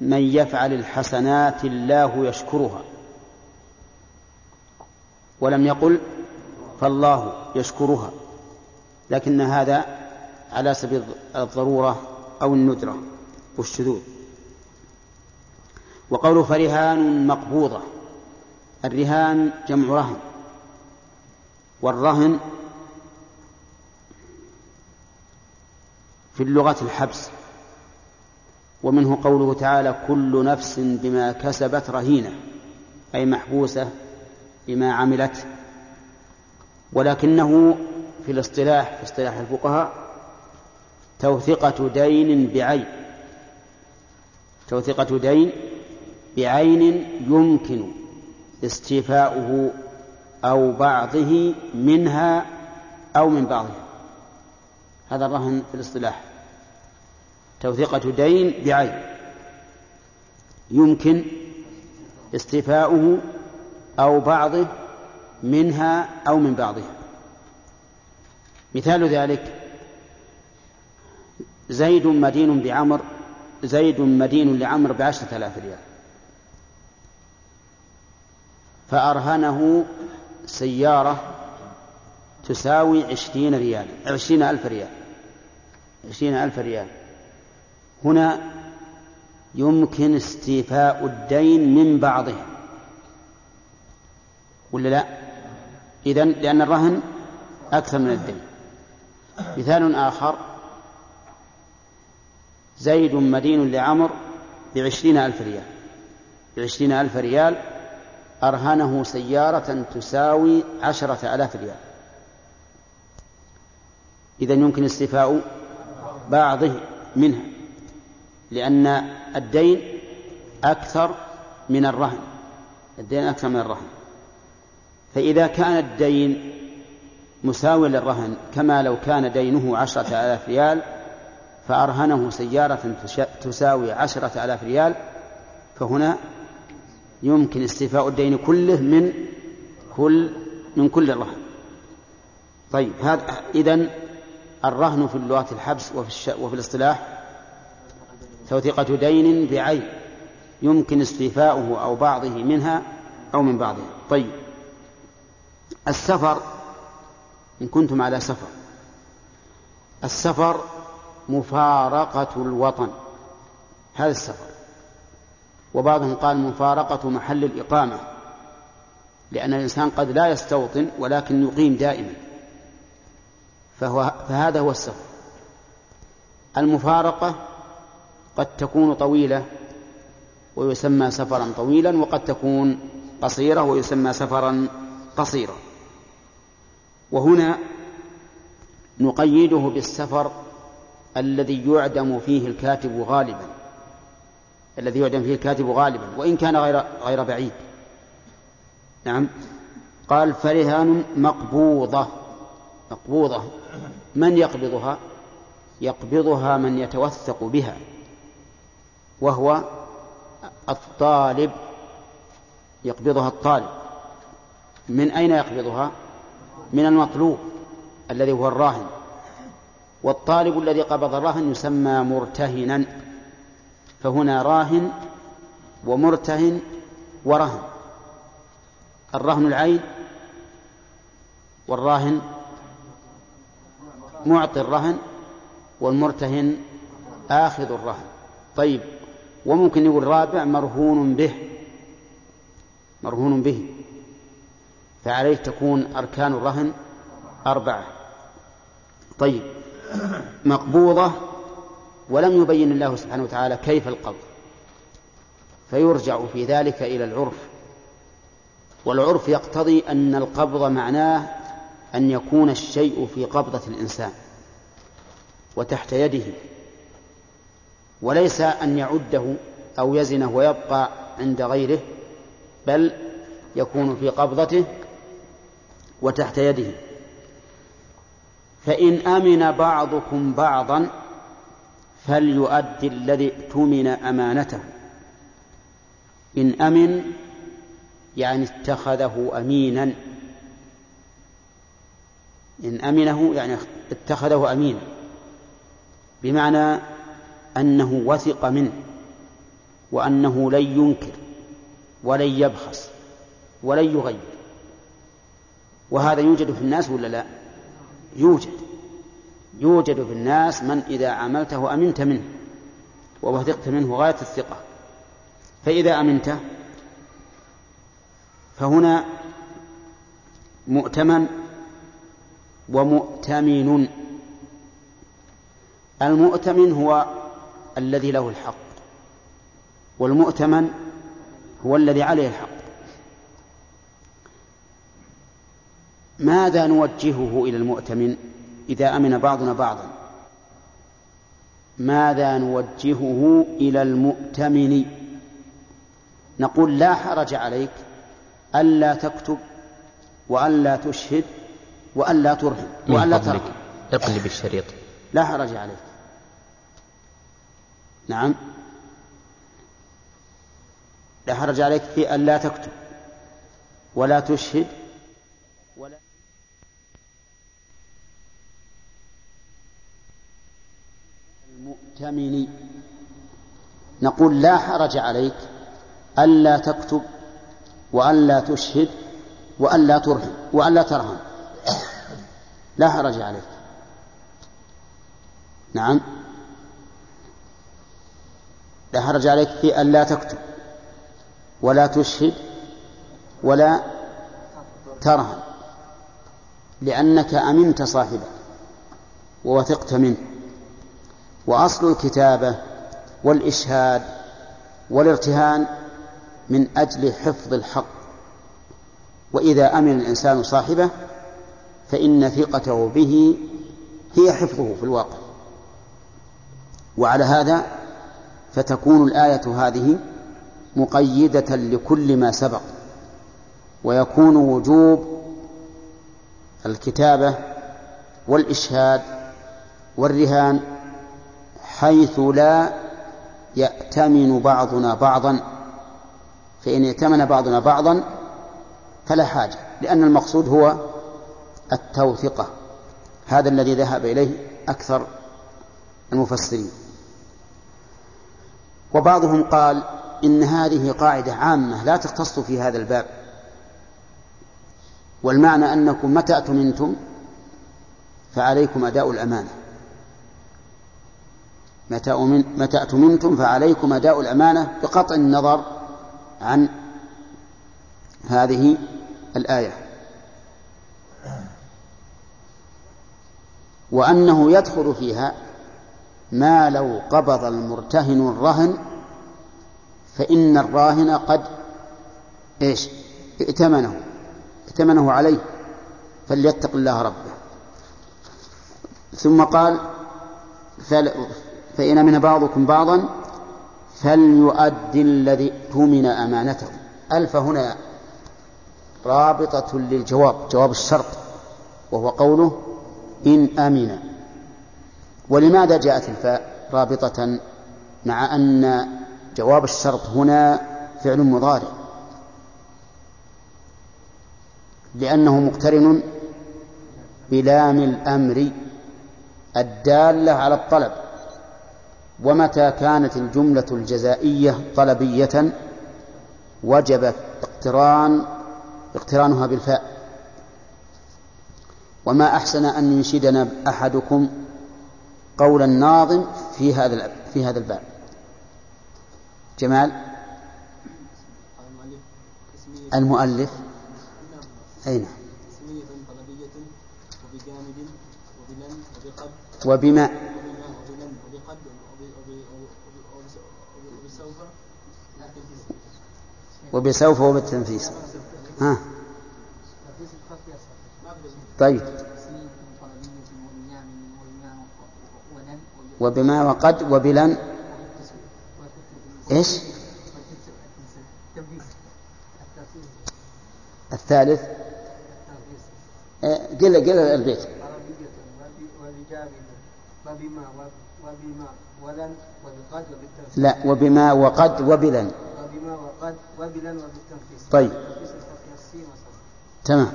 من يفعل الحسنات الله يشكرها ولم يقل فالله يشكرها لكن هذا على سبيل الضرورة أو الندرة والشذوذ. وقول فرهان مقبوضة الرهان جمع رهن والرهن في اللغة الحبس ومنه قوله تعالى كل نفس بما كسبت رهينة أي محبوسة بما عملت. ولكنه في الاصطلاح في اصطلاح الفقهاء توثقة دين بعين توثقة دين بعين يمكن استيفاؤه أو بعضه منها أو من بعضها هذا الرهن في الاصطلاح. توثيقة دين بعين. يمكن استيفاؤه أو بعضه منها أو من بعضها مثال ذلك زيد مدين بعمر زيد مدين لعمر بعشرة آلاف ريال. فأرهنه سيارة تساوي عشرين ريال عشرين ألف ريال عشرين ألف ريال. هنا يمكن استيفاء الدين من بعضه ولا لا؟ إذن لأن الرهن أكثر من الدين. مثال آخر زيد مدين لعمر بعشرين ألف ريال بعشرين ألف ريال أرهنه سيارة تساوي عشرة آلاف ريال. إذا يمكن استيفاء بعضه منها لأن الدين أكثر من الرهن الدين أكثر من الرهن. فإذا كان الدين مساوي للرهن كما لو كان دينه عشرة آلاف ريال فأرهنه سيارة تساوي عشرة آلاف ريال فهنا يمكن استيفاء الدين كله من كل من كل الرهن طيب هذا إذن الرهن في اللغة الحبس وفي, الش... وفي الاصطلاح توثيقة دين بعين يمكن استيفاؤه أو بعضه منها أو من بعضها. طيب السفر إن كنتم على سفر السفر مفارقة الوطن. هذا السفر. وبعضهم قال مفارقة محل الإقامة لأن الإنسان قد لا يستوطن ولكن يقيم دائما. فهو فهذا هو السفر المفارقة قد تكون طويلة ويسمى سفرا طويلا وقد تكون قصيرة ويسمى سفرا قصيرا. وهنا نقيده بالسفر الذي يعدم فيه الكاتب غالبا. الذي يعدم فيه الكاتب غالبا وإن كان غير غير بعيد. نعم. قال فرهان مقبوضة. مقبوضة. من يقبضها؟ يقبضها من يتوثق بها وهو الطالب. يقبضها الطالب. من أين يقبضها؟ من المطلوب الذي هو الراهن. والطالب الذي قبض الرهن يسمى مرتهنا. فهنا راهن ومرتهن ورهن. الرهن العين والراهن معطي الرهن والمرتهن آخذ الرهن. طيب وممكن يقول رابع مرهون به مرهون به. فعليه تكون أركان الرهن أربعة. طيب مقبوضة ولم يبين الله سبحانه وتعالى كيف القبض. فيرجع في ذلك إلى العرف. والعرف يقتضي أن القبض معناه أن يكون الشيء في قبضة الإنسان وتحت يده. وليس أن يعده أو يزنه ويبقى عند غيره بل يكون في قبضته وتحت يده. فإن أمن بعضكم بعضا فليؤدي الذي ائتمن أمانته. إن أمن يعني اتخذه أمينا. إن أمنه يعني اتخذه أمينا بمعنى أنه وثق منه وأنه لن ينكر ولن يبخس ولن يغير. وهذا يوجد في الناس ولا لا؟ يوجد. يوجد في الناس من إذا عملته أمنت منه ووثقت منه غاية الثقة. فإذا أمنته فهنا مؤتمن ومؤتمن. المؤتمن هو الذي له الحق والمؤتمن هو الذي عليه الحق. ماذا نوجهه إلى المؤتمن؟ إذا أمن بعضنا بعضا. ماذا نوجهه إلى المؤتمن؟ نقول لا حرج عليك ألا تكتب وألا تشهد وألا ترهن وألا ترهن. اقلب الشريط لا حرج عليك. نعم. لا حرج عليك في أن لا تكتب ولا تشهد ولا المؤتمن نقول لا حرج عليك ألا تكتب وألا تشهد وألا ترهن وألا ترهن. لا حرج عليك. نعم. لا حرج عليك في أن لا تكتب ولا تشهد ولا ترهن لأنك أمنت صاحبك ووثقت منه. وأصل الكتابة والإشهاد والارتهان من أجل حفظ الحق. وإذا أمن الإنسان صاحبه فإن ثقته به هي حفظه في الواقع. وعلى هذا فتكون الآية هذه مقيدة لكل ما سبق ويكون وجوب الكتابة والإشهاد والرهان حيث لا يأتمن بعضنا بعضا. فإن ائتمن بعضنا بعضا فلا حاجة لأن المقصود هو التوثقة هذا الذي ذهب إليه أكثر المفسرين. وبعضهم قال إن هذه قاعدة عامة لا تختص في هذا الباب. والمعنى أنكم متى أتمنتم؟ فعليكم أداء الأمانة. متى متى أتمنتم فعليكم أداء الأمانة بقطع النظر عن هذه الآية وأنه يدخل فيها ما لو قبض المرتهن الرهن فإن الراهن قد إيش؟ ائتمنه ائتمنه عليه فليتق الله ربه ثم قال فإن من بعضكم بعضا فليؤدي الذي اؤتمن أمانته. ألف هنا رابطة للجواب جواب الشرط وهو قوله إن أمن. ولماذا جاءت الفاء رابطة؟ مع أن جواب الشرط هنا فعل مضارع. لأنه مقترن بلام الأمر الدالة على الطلب. ومتى كانت الجملة الجزائية طلبية وجب اقتران اقترانها بالفاء. وما أحسن أن ينشدنا أحدكم قول الناظم في هذا في هذا الباب. جمال؟ المؤلف. أين طلبية وبجانب وبلن وبقد. وبما وبلن وبقد وبسوف وبسوف وبالتنفيس. ها. طيب. وبما وقد وبلن. إيش؟ الثالث. إيه، قل قل البيت. لا وبما وقد وبلن. وبما وقد وبلن وبالتنفيس طيب. تمام.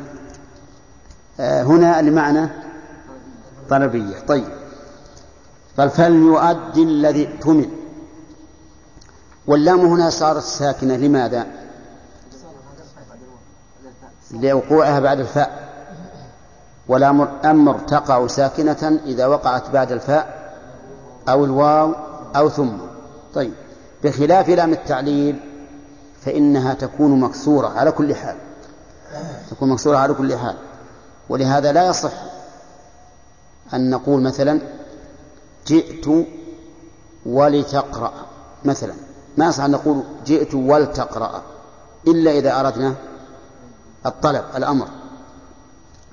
آه هنا المعنى طلبية. طيب. قال فليؤدي الذي اؤتمن. واللام هنا صارت ساكنة. لماذا؟ لوقوعها بعد الفاء. والأمر أمر تقع ساكنة إذا وقعت بعد الفاء أو الواو أو ثم. طيب. بخلاف لام التعليل فإنها تكون مكسورة على كل حال. تكون مكسورة على كل حال. ولهذا لا يصح أن نقول مثلا جئت ولتقرأ. مثلا ما يصح أن نقول جئت ولتقرأ إلا إذا أردنا الطلب الأمر.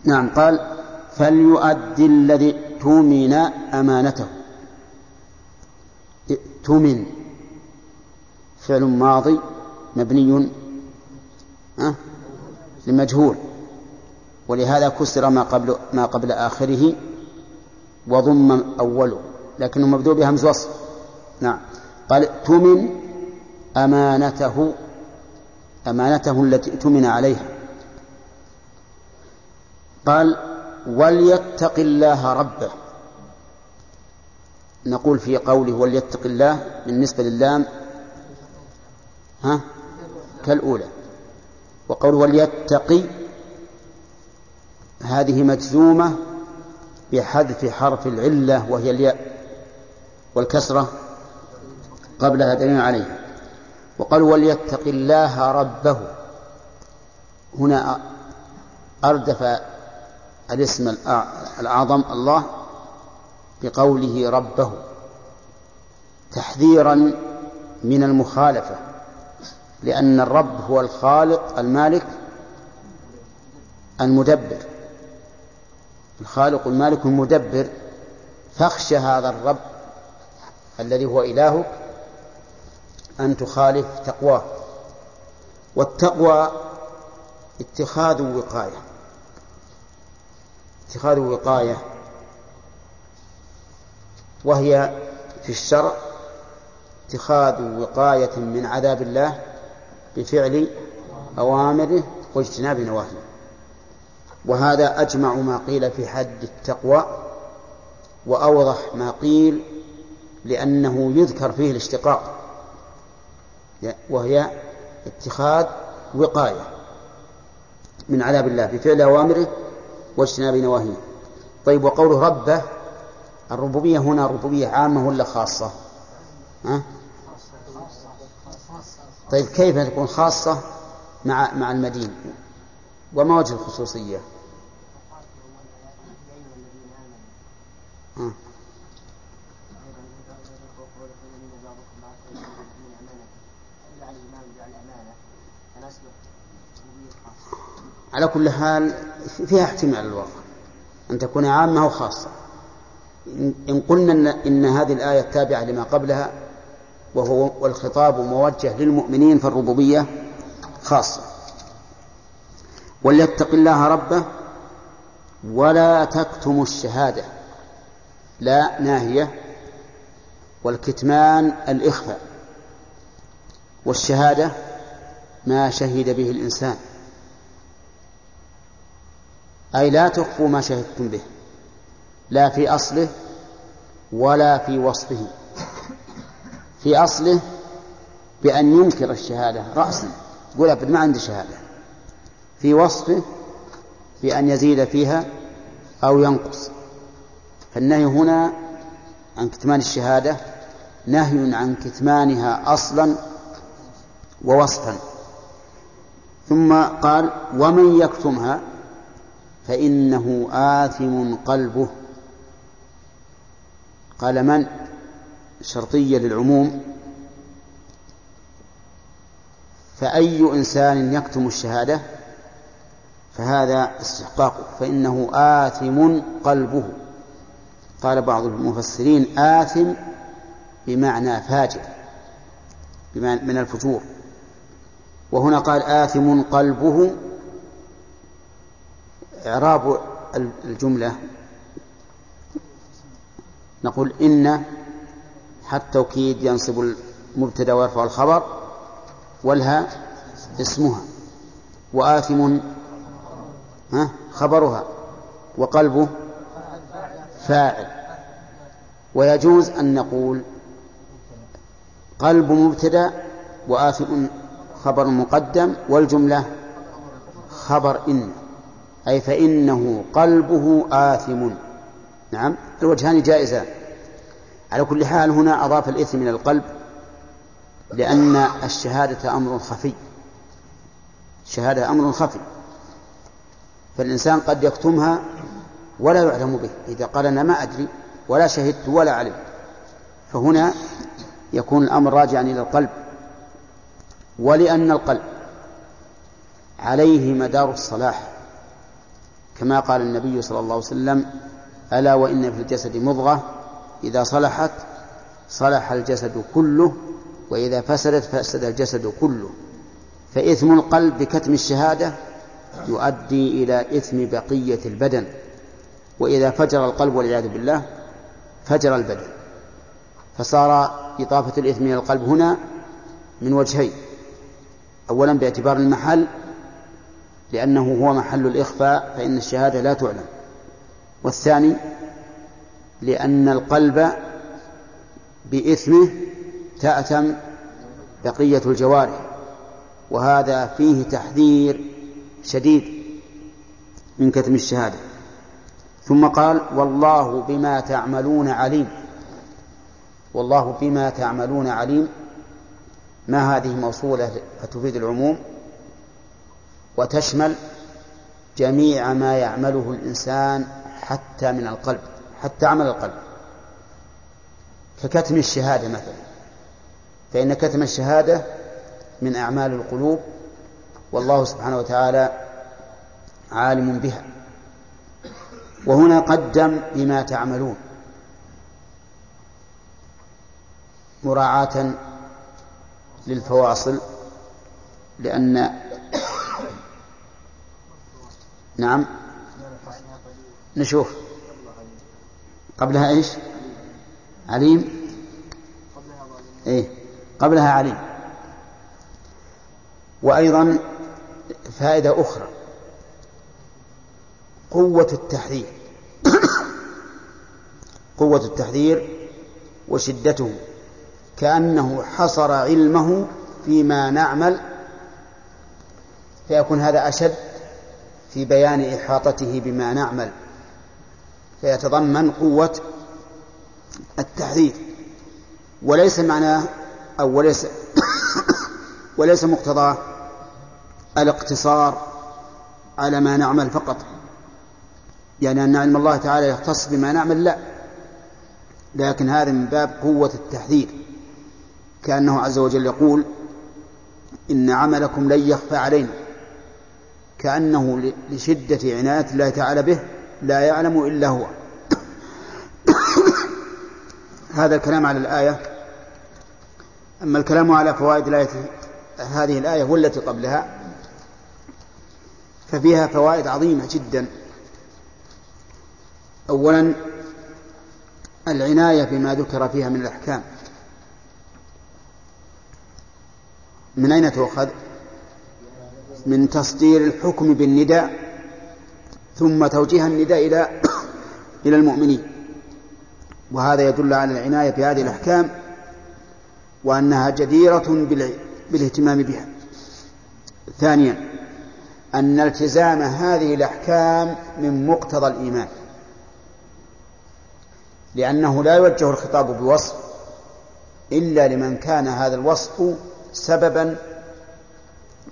نعم قال فليؤدي الذي اؤتمن أمانته. ائتمن. فعل ماضي مبني أه؟ لمجهول. ولهذا كسر ما قبل ما قبل آخره وضم أوله لكنه مبدوء بهمز وصف. نعم. قال ائتمن أمانته أمانته التي ائتمن عليها. قال وليتق الله ربه. نقول في قوله وليتق الله بالنسبة للام ها؟ كالأولى. وقول وليتقي هذه مجزومة بحذف حرف العلة وهي الياء والكسرة قبلها دليل عليها. وقال وليتق الله ربه هنا أردف الاسم الأعظم الله بقوله ربه تحذيرا من المخالفة. لأن الرب هو الخالق المالك المدبر. الخالق المالك المدبر فاخشى هذا الرب الذي هو إلهك أن تخالف تقواه. والتقوى اتخاذ وقاية. اتخاذ وقاية. وهي في الشرع اتخاذ وقاية من عذاب الله بفعل أوامره واجتناب نواهيه. وهذا أجمع ما قيل في حد التقوى وأوضح ما قيل لأنه يذكر فيه الاشتقاق وهي اتخاذ وقاية من عذاب الله بفعل أوامره واجتناب نواهيه. طيب وقوله ربه الربوبية هنا ربوبية عامة ولا خاصة؟ ها؟ طيب كيف تكون خاصة مع مع المدين وما وجه الخصوصية؟ ها. على كل حال فيها احتمال الواقع أن تكون عامة وخاصة إن قلنا إن هذه الآية التابعة لما قبلها وهو والخطاب موجه للمؤمنين فالربوبية خاصة. وليتق الله ربه ولا تكتموا الشهادة لا ناهية والكتمان الإخفاء. والشهادة ما شهد به الإنسان. أي لا تخفوا ما شهدتم به لا في أصله ولا في وصفه. في أصله بأن ينكر الشهادة رأسا. يقول أبد ما عندي شهادة. في وصفه بأن يزيد فيها أو ينقص. فالنهي هنا عن كتمان الشهادة نهي عن كتمانها أصلا ووصفا. ثم قال ومن يكتمها فإنه آثم قلبه. قال من؟ شرطية للعموم فأي إنسان يكتم الشهادة فهذا استحقاقه فإنه آثم قلبه. قال بعض المفسرين آثم بمعنى فاجر بمعنى من الفجور. وهنا قال آثم قلبه إعراب الجملة نقول إن التوكيد ينصب المبتدأ ويرفع الخبر والها اسمها وآثم ها خبرها وقلبه فاعل. ويجوز أن نقول قلب مبتدأ وآثم خبر مقدم والجملة خبر إن أي فإنه قلبه آثم. نعم الوجهان جائزان. على كل حال هنا أضاف الإثم من القلب لأن الشهادة أمر خفي. الشهادة أمر خفي. فالإنسان قد يكتمها ولا يعلم به. إذا قال أنا ما أدري ولا شهدت ولا علمت. فهنا يكون الأمر راجعا إلى القلب. ولأن القلب عليه مدار الصلاح. كما قال النبي صلى الله عليه وسلم ألا وإن في الجسد مضغة إذا صلحت صلح الجسد كله وإذا فسدت فسد الجسد كله. فإثم القلب بكتم الشهادة يؤدي إلى إثم بقية البدن. وإذا فجر القلب والعياذ بالله فجر البدن. فصار إضافة الإثم إلى القلب هنا من وجهين. أولا باعتبار المحل لأنه هو محل الإخفاء فإن الشهادة لا تعلم. والثاني لأن القلب بإثمه تأتم بقية الجوارح وهذا فيه تحذير شديد من كتم الشهادة. ثم قال والله بما تعملون عليم. والله بما تعملون عليم. ما هذه موصولة فتفيد العموم؟ وتشمل جميع ما يعمله الإنسان حتى من القلب. حتى عمل القلب. ككتم الشهادة مثلا. فإن كتم الشهادة من أعمال القلوب والله سبحانه وتعالى عالم بها. وهنا قدم بما تعملون. مراعاة للفواصل لأن نعم نشوف. قبلها إيش؟ عليم؟ إيه. قبلها عليم. وأيضا فائدة أخرى. قوة التحذير. [COUGHS] قوة التحذير وشدته. كأنه حصر علمه فيما نعمل. فيكون هذا أشد في بيان إحاطته بما نعمل. فيتضمن قوة التحذير. وليس معناه أو وليس [COUGHS] وليس مقتضاه الاقتصار على ما نعمل فقط. يعني أن علم الله تعالى يختص بما نعمل لا. لكن هذا من باب قوة التحذير. كأنه عز وجل يقول إن عملكم لن يخفى علينا. كأنه لشدة عناية الله تعالى به لا يعلم إلا هو. هذا الكلام على الآية. أما الكلام على فوائد الآية هذه الآية والتي قبلها ففيها فوائد عظيمة جدا. أولا العناية بما ذكر فيها من الأحكام. من أين تؤخذ؟ من تصدير الحكم بالنداء. ثم توجيه النداء إلى [COUGHS] إلى المؤمنين. وهذا يدل على العناية بهذه الأحكام وأنها جديرة بالاهتمام بها. ثانيا أن التزام هذه الأحكام من مقتضى الإيمان. لأنه لا يوجه الخطاب بوصف إلا لمن كان هذا الوصف سببا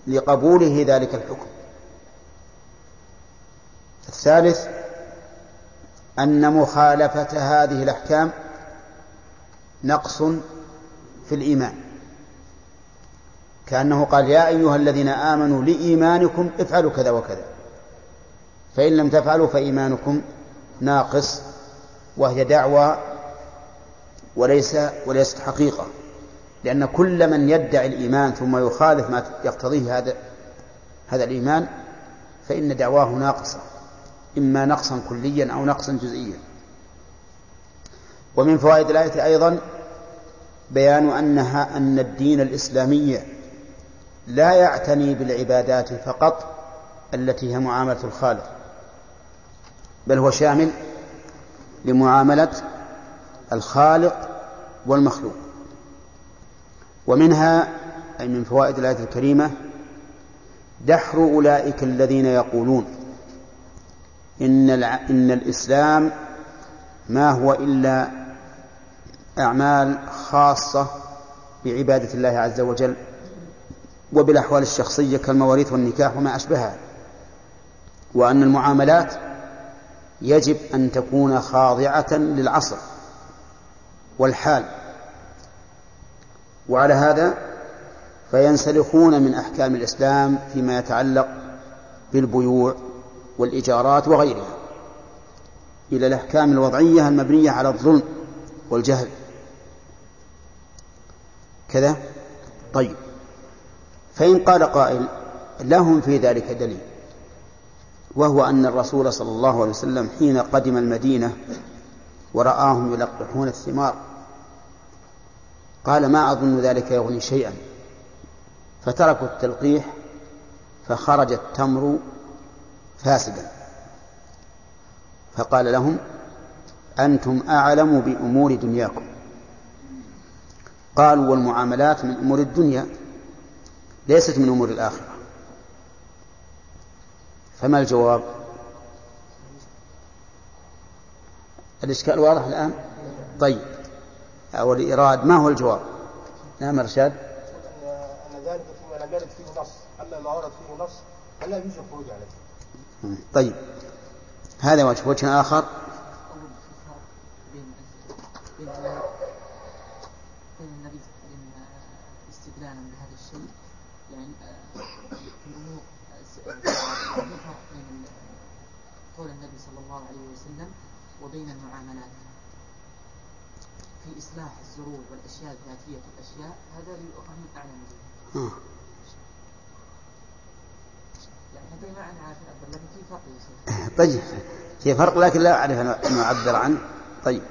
لقبوله ذلك الحكم. الثالث أن مخالفة هذه الأحكام نقص في الإيمان. كأنه قال يا أيها الذين آمنوا لإيمانكم افعلوا كذا وكذا فإن لم تفعلوا فإيمانكم ناقص وهي دعوى وليس وليست حقيقة لأن كل من يدعي الإيمان ثم يخالف ما يقتضيه هذا هذا الإيمان فإن دعواه ناقصة. إما نقصا كليا أو نقصا جزئيا. ومن فوائد الآية أيضا بيان أنها أن الدين الإسلامي لا يعتني بالعبادات فقط التي هي معاملة الخالق بل هو شامل لمعاملة الخالق والمخلوق. ومنها أي من فوائد الآية الكريمة دحر أولئك الذين يقولون. إن, إن الإسلام ما هو إلا أعمال خاصة بعبادة الله عز وجل وبالأحوال الشخصية كالمواريث والنكاح وما أشبهها وأن المعاملات يجب أن تكون خاضعة للعصر والحال. وعلى هذا فينسلخون من أحكام الإسلام فيما يتعلق بالبيوع والإيجارات وغيرها إلى الأحكام الوضعية المبنية على الظلم والجهل. كذا؟ طيب. فإن قال قائل لهم في ذلك دليل وهو أن الرسول صلى الله عليه وسلم حين قدم المدينة ورآهم يلقحون الثمار قال ما أظن ذلك يغني شيئا. فتركوا التلقيح فخرج التمر فاسدا. فقال لهم أنتم أعلم بأمور دنياكم. قالوا والمعاملات من أمور الدنيا ليست من أمور الآخرة. فما الجواب؟ الإشكال واضح الآن؟ طيب. أو الإيراد ما هو الجواب؟ نعم رشاد أن ذلك فيما لم يرد فيه نص. أما ما ورد فيه نص فلا يجوز الخروج عليه. طيب هذا وجه وجه آخر يعني وبين المعاملات في إصلاح الزروع والأشياء الذاتية الأشياء هذا لأهم أعلم به آه. يعني هذا ما أنا عارف أعبر لكن في فرق يا شيخ طيب في فرق لكن لا أعرف أن أعبر عنه طيب.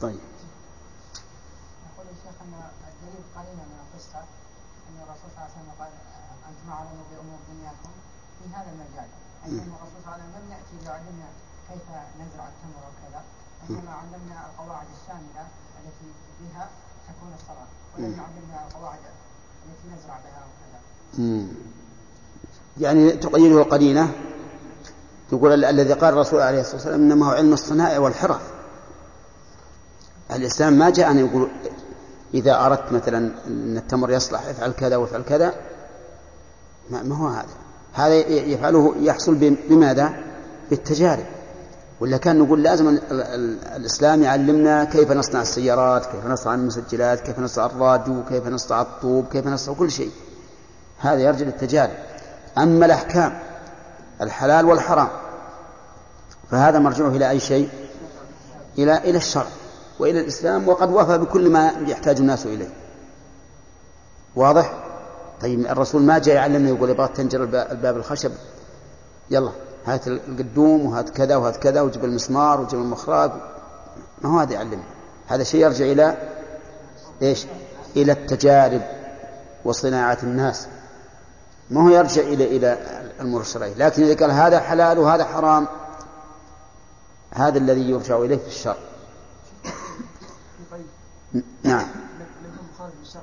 طيب. يقول الشيخ أن الدليل قرينه من القصة. أن الرسول صلى الله عليه وسلم قال أنتم اعلموا بامور دنياكم في هذا المجال. اي أن الرسول صلى الله عليه وسلم لم يأتي ليعلمنا كيف نزرع التمر وكذا إنما علمنا القواعد الشاملة التي بها تكون الصلاة ولم يعلمنا القواعد التي نزرع بها وكذا. يعني تقيده قرينة يقول ال- الذي قال الرسول عليه الصلاة والسلام إنما هو علم الصنائع والحرف الإسلام ما جاء أن يقول إذا أردت مثلا أن التمر يصلح افعل كذا وافعل كذا ما هو هذا. هذا يفعله يحصل بم- بماذا؟ بالتجارب. ولا كان نقول لازم ال- ال- الإسلام يعلمنا كيف نصنع السيارات كيف نصنع المسجلات كيف نصنع الراديو كيف نصنع الطوب كيف نصنع كل شيء. هذا يرجع للتجارب. أما الأحكام الحلال والحرام فهذا مرجعه إلى أي شيء؟ إلى إلى الشرع. وإلى الإسلام وقد وفى بكل ما يحتاج الناس إليه. واضح؟ طيب الرسول ما جاء يعلمنا يقول يبغى تنجر الب- الباب الخشب. يلا هات القدوم وهات كذا وهات كذا وجيب المسمار وجيب المخراج ما هو هذا يعلمنا؟ هذا شيء يرجع إلى إيش؟ إلى التجارب وصناعة الناس. ما هو يرجع إلى إلى الشرعية. لكن إذا قال هذا حلال وهذا حرام هذا الذي يرجع إليه في الشرع. نعم. مخالف للشرع.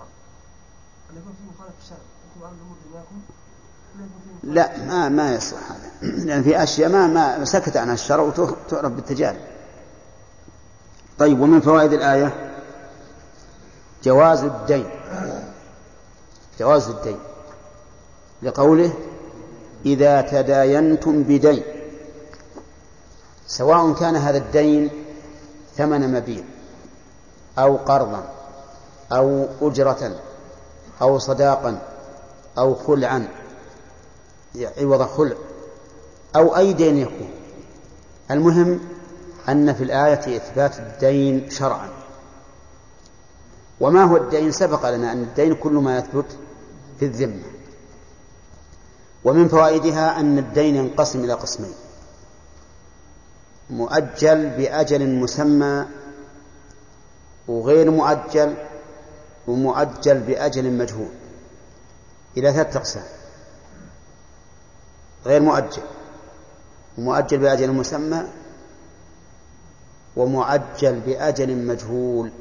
أن يكون في مخالف للشرع. يكون أمر الأمور دنياكم لا مخالف. ما ما يصلح هذا. لأن في أشياء ما ما سكت عنها. الشرع وتعرف بالتجارب. طيب ومن فوائد الآية؟ جواز الدين. جواز الدين. لقوله إذا تداينتم بدين. سواء كان هذا الدين ثمن مبيع أو قرضا أو أجرة أو صداقا أو خلعا. عوض خلع. أو أي دين يكون. المهم أن في الآية إثبات الدين شرعا. وما هو الدين؟ سبق لنا أن الدين كل ما يثبت في الذمة. ومن فوائدها أن الدين ينقسم إلى قسمين. مؤجل بأجل مسمى وغير مؤجل ومؤجل بأجل مجهول. إلى ثلاثة أقسام. غير مؤجل. ومؤجل بأجل مسمى ومؤجل بأجل مجهول.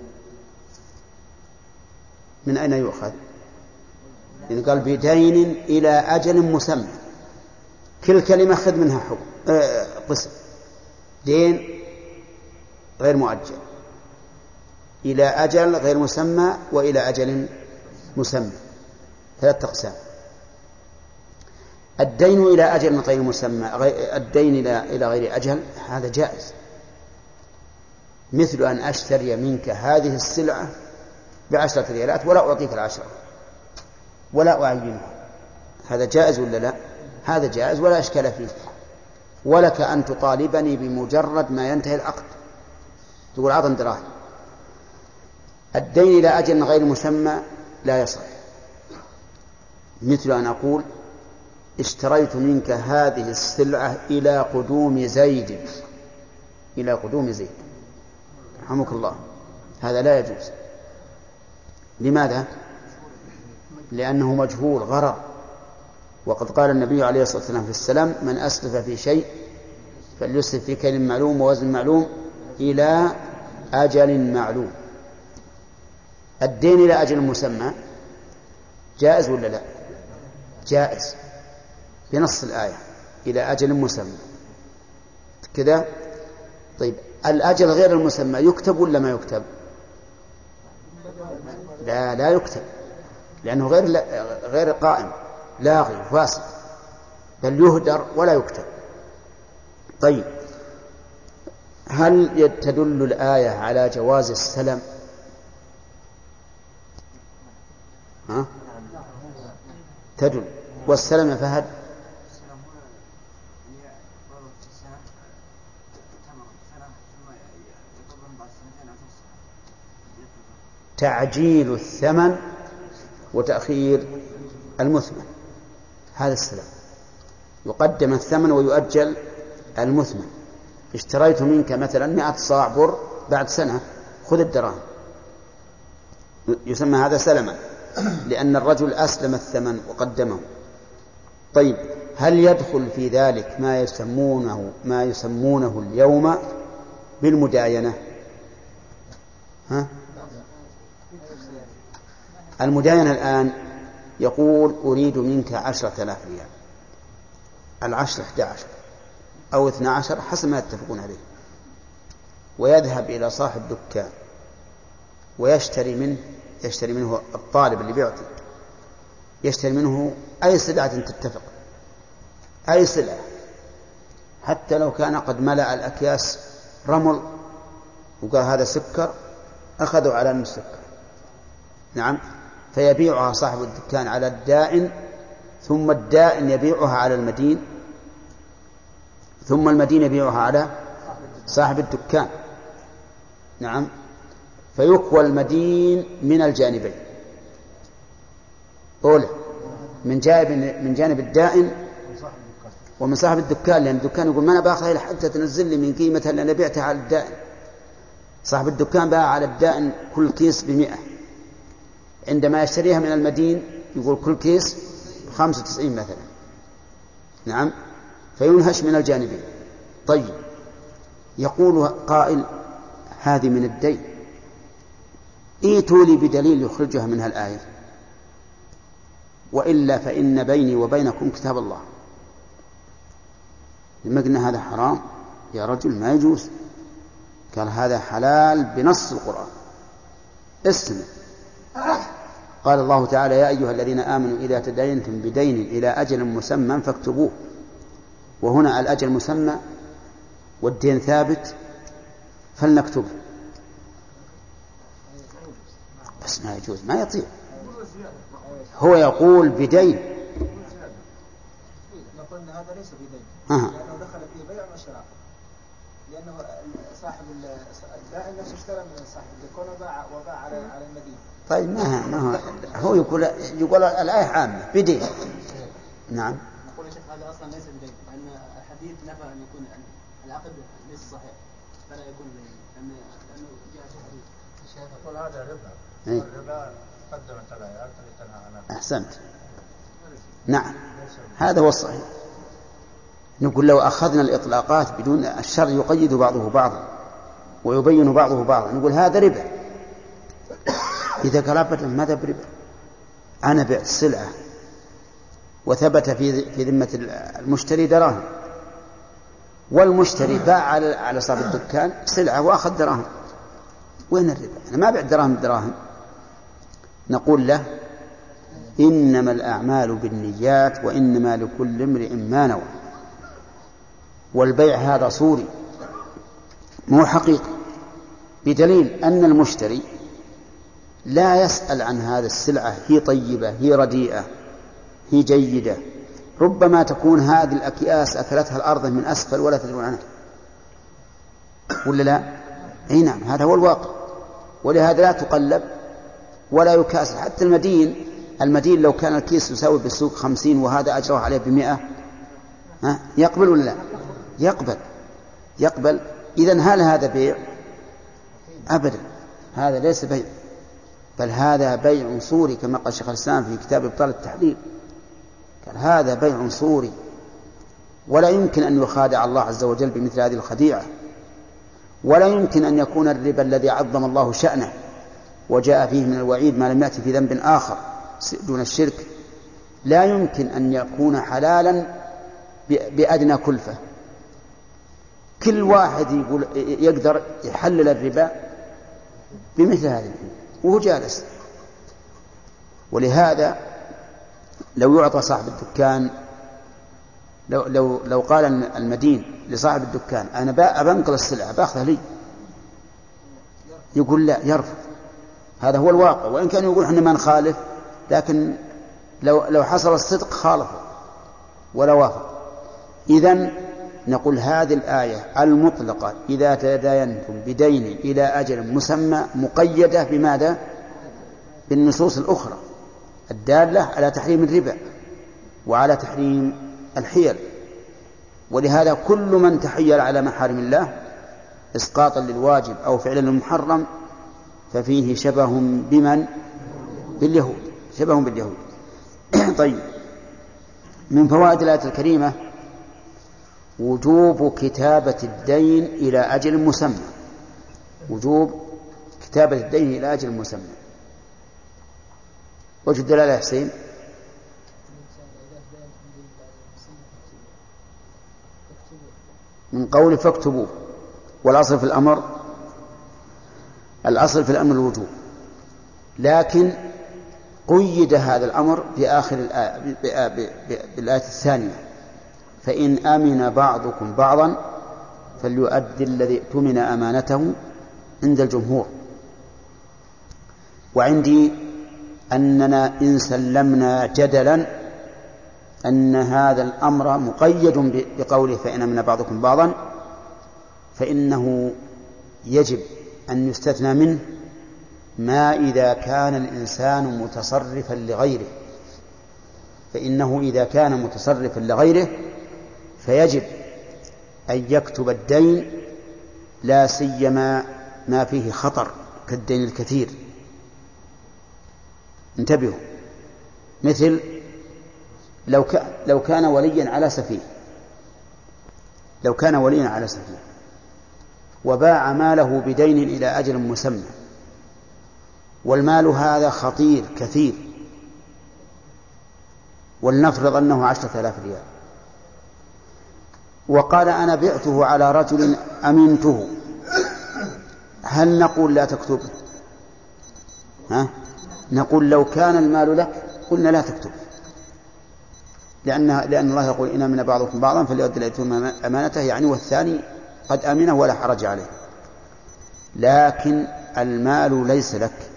من أين يؤخذ؟ إذا قال بدين إلى أجل مسمى. كل كلمة خذ منها حكم آه قسم. دين غير مؤجل. إلى أجل غير مسمى وإلى أجل مسمى. ثلاثة أقسام. الدين إلى أجل غير مسمى الدين إلى إلى غير أجل هذا جائز. مثل أن أشتري منك هذه السلعة بعشرة ريالات ولا أعطيك العشرة ولا أعينها. هذا جائز ولا لا؟ هذا جائز ولا إشكال فيه. ولك أن تطالبني بمجرد ما ينتهي العقد. تقول أعطني دراهم. الدين إلى أجل غير مسمى لا يصح. مثل أن أقول اشتريت منك هذه السلعة إلى قدوم زيد. إلى قدوم زيد. رحمك الله. هذا لا يجوز. لماذا؟ لأنه مجهول غرر. وقد قال النبي عليه الصلاة والسلام في السلام من أسلف في شيء فليسلف في كيل معلوم ووزن معلوم إلى أجل معلوم. الدين إلى أجل مسمى؟ جائز ولا لا؟ جائز. بنص الآية. إلى أجل مسمى. كذا؟ طيب. الأجل غير المسمى يكتب ولا ما يكتب؟ لا لا يكتب. لأنه غير غير قائم. لاغي فاسد. بل يهدر ولا يكتب. طيب. هل تدل الآية على جواز السلم؟ ها؟ تدل. والسلم يا فهد. تعجيل الثمن وتأخير المثمن. هذا السلام. يقدم الثمن ويؤجل المثمن. اشتريت منك مثلا مئة صاع بر بعد سنة. خذ الدراهم. يسمى هذا سلما. لأن الرجل أسلم الثمن وقدمه. طيب هل يدخل في ذلك ما يسمونه ما يسمونه اليوم بالمداينة؟ ها؟ المداينة الآن يقول أريد منك عشرة آلاف ريال. العشر أحد عشر أو اثنى عشر حسب ما يتفقون عليه. ويذهب إلى صاحب دكان ويشتري منه يشتري منه الطالب اللي بيعطي يشتري منه أي سلعة تتفق أي سلعة حتى لو كان قد ملأ الأكياس رمل وقال هذا سكر أخذوا على أنه سكر. نعم فيبيعها صاحب الدكان على الدائن ثم الدائن يبيعها على المدين ثم المدين يبيعها على صاحب الدكان. نعم فيكوى المدين من الجانبين. أولى من جانب من جانب الدائن ومن صاحب الدكان لأن الدكان يقول ما أنا باخذها إلا حتى تنزل لي من قيمتها اللي أنا بعتها على الدائن. صاحب الدكان باع على الدائن كل كيس بمئة. عندما يشتريها من المدين يقول كل كيس خمسة وتسعين مثلا. نعم؟ فينهش من الجانبين. طيب. يقول قائل هذه من الدين. ائتوا لي بدليل يخرجها منها الآية. وإلا فإن بيني وبينكم كتاب الله. قلنا هذا حرام. يا رجل ما يجوز. قال هذا حلال بنص القرآن. اسمع قال الله تعالى يا أيها الذين آمنوا إذا تدينتم بدين إلى أجل مسمى فاكتبوه. وهنا الأجل مسمى والدين ثابت فلنكتبه. بس ما يجوز ما يطيع هو يقول بدين. نقول ان هذا ليس بدين. لأنه دخل فيه بيع وشراء لأنه صاحب الدائن نفسه اشترى من صاحب الدكون وباع وباع على على المدين طيب ما ما هو هو يقول يقول الآية عامة بدين. نعم. نقول يا شيخ هذا أصلا ليس بدين لأن الحديث نفى أن يكون العقد ليس صحيح فلا يكون بدين لأن لأنه جاء في الحديث الشيخ يقول هذا ربا. إيه. أحسنت. نعم. هذا هو الصحيح. نقول لو أخذنا الإطلاقات بدون الشر يقيد بعضه بعضا ويبين بعضه بعضا. نقول هذا ربا. إذا قال أبدا ماذا بربا؟ أنا بعت سلعة وثبت في في ذمة المشتري دراهم. والمشتري باع على على صاحب الدكان سلعة وأخذ دراهم. وين الربا؟ أنا ما بعت دراهم بدراهم نقول له إنما الأعمال بالنيات وإنما لكل امرئ ما نوى. والبيع هذا صوري مو حقيقي بدليل أن المشتري لا يسأل عن هذه السلعة هي طيبة هي رديئة هي جيدة. ربما تكون هذه الأكياس أكلتها الأرض من أسفل ولا تدرون عنها. ولا لا؟ أي نعم هذا هو الواقع. ولهذا لا تقلب ولا يكاسر حتى المدين المدين لو كان الكيس يساوي بالسوق خمسين وهذا أجره عليه بمئة ها؟ يقبل ولا لا؟ يقبل. يقبل. إذا هل هذا بيع؟ أبدا. هذا ليس بيع. بل هذا بيع صوري كما قال شيخ الإسلام في كتاب إبطال التحليل. قال هذا بيع صوري. ولا يمكن أن يخادع الله عز وجل بمثل هذه الخديعة. ولا يمكن أن يكون الربا الذي عظم الله شأنه. وجاء فيه من الوعيد ما لم يأتي في ذنب آخر دون الشرك لا يمكن أن يكون حلالا بأدنى كلفة. كل واحد يقول يقدر يحلل الربا بمثل هذه وهو جالس. ولهذا لو يعطى صاحب الدكان لو لو لو قال المدين لصاحب الدكان أنا بنقل السلعة بأخذها لي. يقول لا يرفض. هذا هو الواقع. وإن كان يقول إحنا ما نخالف لكن لو لو حصل الصدق خالفه ولا وافق. اذا نقول هذه الآية المطلقة إذا تداينتم بدين إلى أجل مسمى مقيدة بماذا؟ بالنصوص الأخرى الدالة على تحريم الربا وعلى تحريم الحيل. ولهذا كل من تحيل على محارم الله إسقاطا للواجب أو فعلا للمحرم ففيه شبه بمن؟ باليهود. شبه باليهود. [CLEARS THROAT] طيب. من فوائد الآية الكريمة وجوب كتابة الدين إلى أجل مسمى. وجوب كتابة الدين إلى أجل مسمى. وجه الدلالة يا حسين؟ من قول فاكتبوه. والأصل في الأمر الأصل في الأمر الوجوب. لكن قيد هذا الأمر في آخر الآية بالآية الثانية. فإن أمن بعضكم بعضا فليؤدي الذي اؤتمن أمانته عند الجمهور. وعندي أننا إن سلمنا جدلا أن هذا الأمر مقيد بقوله فإن أمن بعضكم بعضا فإنه يجب أن يستثنى منه ما إذا كان الإنسان متصرفا لغيره. فإنه إذا كان متصرفا لغيره فيجب أن يكتب الدين لا سيما ما فيه خطر كالدين الكثير. انتبهوا. مثل لو كان وليا على سفيه. لو كان وليا على سفيه. وباع ماله بدين إلى أجل مسمى. والمال هذا خطير كثير. ولنفرض أنه عشرة آلاف ريال. وقال أنا بعته على رجل أمنته. هل نقول لا تكتب؟ ها؟ نقول لو كان المال لك قلنا لا تكتب. لأن لأن الله يقول إن من بعضكم بعضا فليؤدي الأيتم أمانته يعني والثاني قد أمنه ولا حرج عليه. لكن المال ليس لك.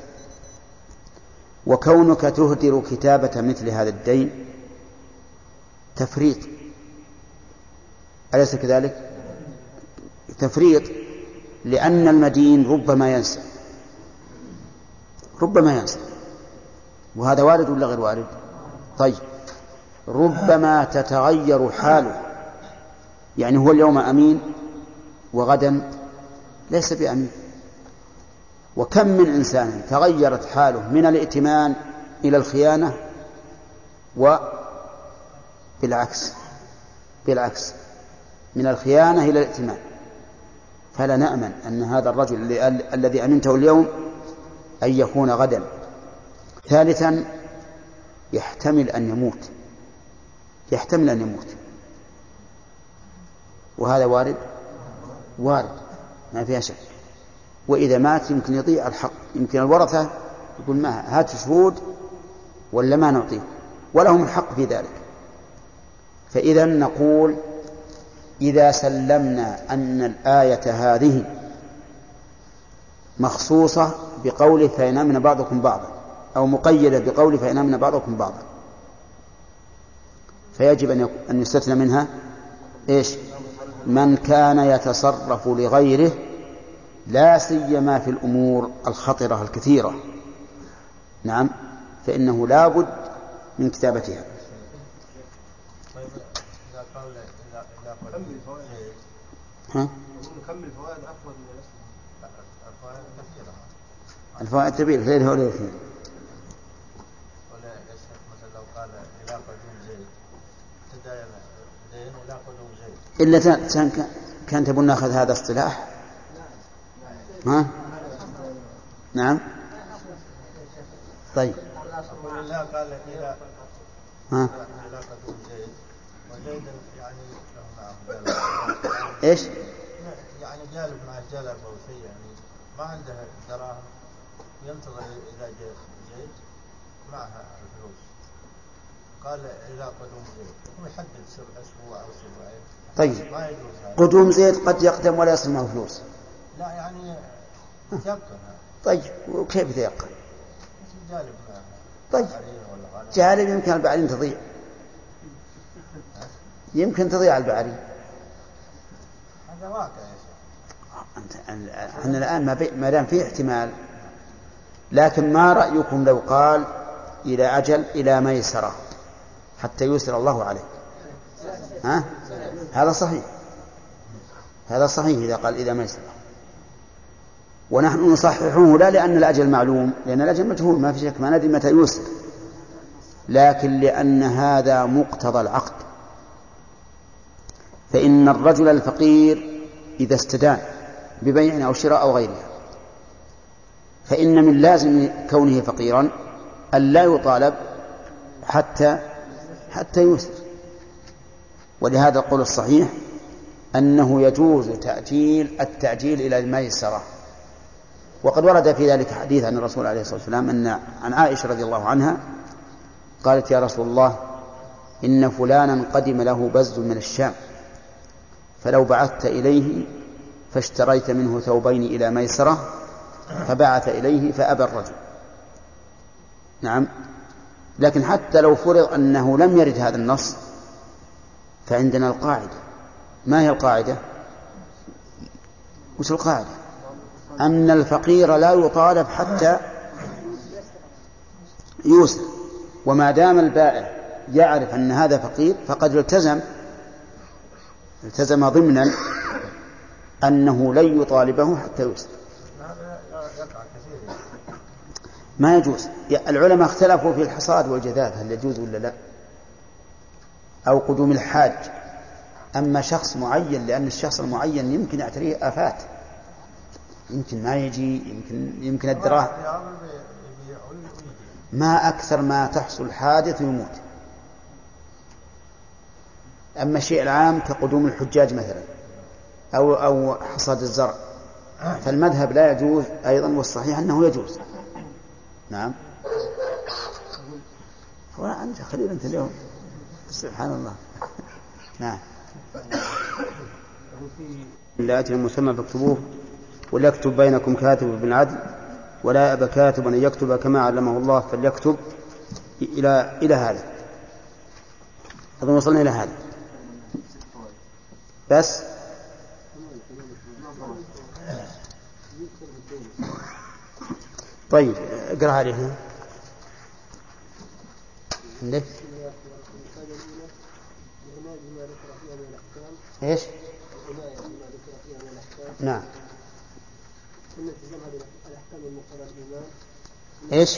وكونك تهدر كتابة مثل هذا الدين تفريط. أليس كذلك؟ تفريط. لأن المدين ربما ينسى. ربما ينسى. وهذا وارد ولا غير وارد؟ طيب. ربما تتغير حاله. يعني هو اليوم أمين وغدا ليس بأمين وكم من إنسان تغيرت حاله من الائتمان إلى الخيانة وبالعكس بالعكس من الخيانة إلى الائتمان. فلا نأمن أن هذا الرجل الذي أمنته اليوم أن يكون غدا. ثالثا يحتمل أن يموت. يحتمل أن يموت. وهذا وارد؟ وارد ما فيها شك. وإذا مات يمكن يضيع الحق يمكن الورثة يقول ما هات شهود ولا ما نعطيه؟ ولهم الحق في ذلك. فإذا نقول إذا سلمنا أن الآية هذه مخصوصة بقوله فإن أمن بعضكم بعضا أو مقيدة بقوله فإن أمن بعضكم بعضا فيجب أن يستثنى منها إيش؟ من كان يتصرف لغيره لا سيما في الأمور الخطرة الكثيرة. نعم فإنه لا بد من كتابتها. ها؟ الفوائد كثيرة غير هؤلاء الاثنين إلا كان تبون ناخذ هذا اصطلاح ها؟ نعم طيب قال ها؟ وزيد يعني إيش؟ يعني جالب مع الجلب أو شيء يعني ما عنده دراهم ينتظر إذا جاء زيد معها الفلوس قال إلى قدوم زيد هو يحدد أسبوع أو أسبوعين طيب. ما يجوز هذا. قدوم زيد قد يقدم ولا يصل معه فلوس. لا يعني يقن طيب. وكيف يتيقن؟ جالب طيب. جالب يمكن البعرين تضيع. يمكن تضيع البعرين هذا واقع يا شيخ. أنت إحنا الآن ما, بي... ما دام في احتمال لكن ما رأيكم لو قال إلى أجل إلى ميسرة؟ حتى يسر الله عليه ها؟ هذا صحيح. هذا صحيح إذا قال إذا ميسرة ونحن نصححه لا لأن الأجل معلوم لأن الأجل مجهول ما في شك ما ندري متى يوسر لكن لأن هذا مقتضى العقد. فإن الرجل الفقير إذا استدان ببيع أو شراء أو غيرها فإن من لازم كونه فقيرا أن لا يطالب حتى حتى يسر ولهذا القول الصحيح أنه يجوز تأجيل التعجيل إلى الميسرة. وقد ورد في ذلك حديث عن الرسول عليه الصلاة والسلام أن عن عائشة رضي الله عنها قالت يا رسول الله إن فلانا قدم له بز من الشام فلو بعثت إليه فاشتريت منه ثوبين إلى ميسرة فبعث إليه فأبى الرجل. نعم. لكن حتى لو فرض أنه لم يرد هذا النص فعندنا القاعدة. ما هي القاعدة؟ وش القاعدة؟ أن الفقير لا يطالب حتى يوسر وما دام البائع يعرف أن هذا فقير فقد التزم التزم ضمنا أنه لن يطالبه حتى يسلم ما يجوز. العلماء اختلفوا في الحصاد والجذاذ هل يجوز ولا لا؟ أو قدوم الحاج. أما شخص معين لأن الشخص المعين يمكن يعتريه آفات. يمكن ما يجي يمكن يمكن الدراهم. ما أكثر ما تحصل حادث ويموت أما الشيء العام كقدوم الحجاج مثلا أو أو حصاد الزرع. فالمذهب لا يجوز أيضا والصحيح أنه يجوز. نعم. أنت خليل أنت اليوم. سبحان الله. نعم. اللاتي المسمى فاكتبوه وليكتب بينكم كاتب بالعدل ولا يأبى كاتب أن يكتب كما علمه الله فليكتب إلى إلى هذا. أظن وصلنا إلى هذا. بس؟ طيب. اقرأ عليه. عندك؟ إيش؟ نعم. إيش؟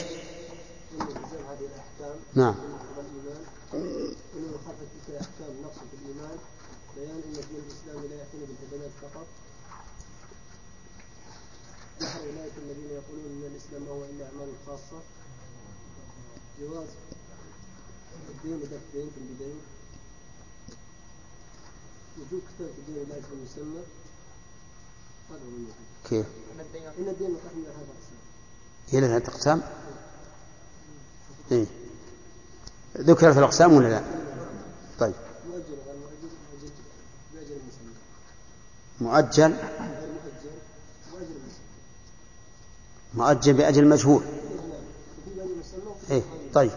هذه الاحكام نعم الاحكام الإيمان. بيان إن الدين الإسلامي لا يعتني بالبدنات فقط. نحو اولئك الذين يقولون إن الإسلام هو إلا أعمال خاصة. جواز. الدين ودفع الدين في البداية. وجود كتاب الدين لا يكون مسمى هذا هو كيف؟ إن الدين مقام من هذا الأقسام هي لها أقسام؟ إيه. ذكرت الأقسام ولا لا؟ طيب. مؤجل مؤجل بأجل المسمى. مؤجل. مؤجل بأجل مجهول. إيه طيب.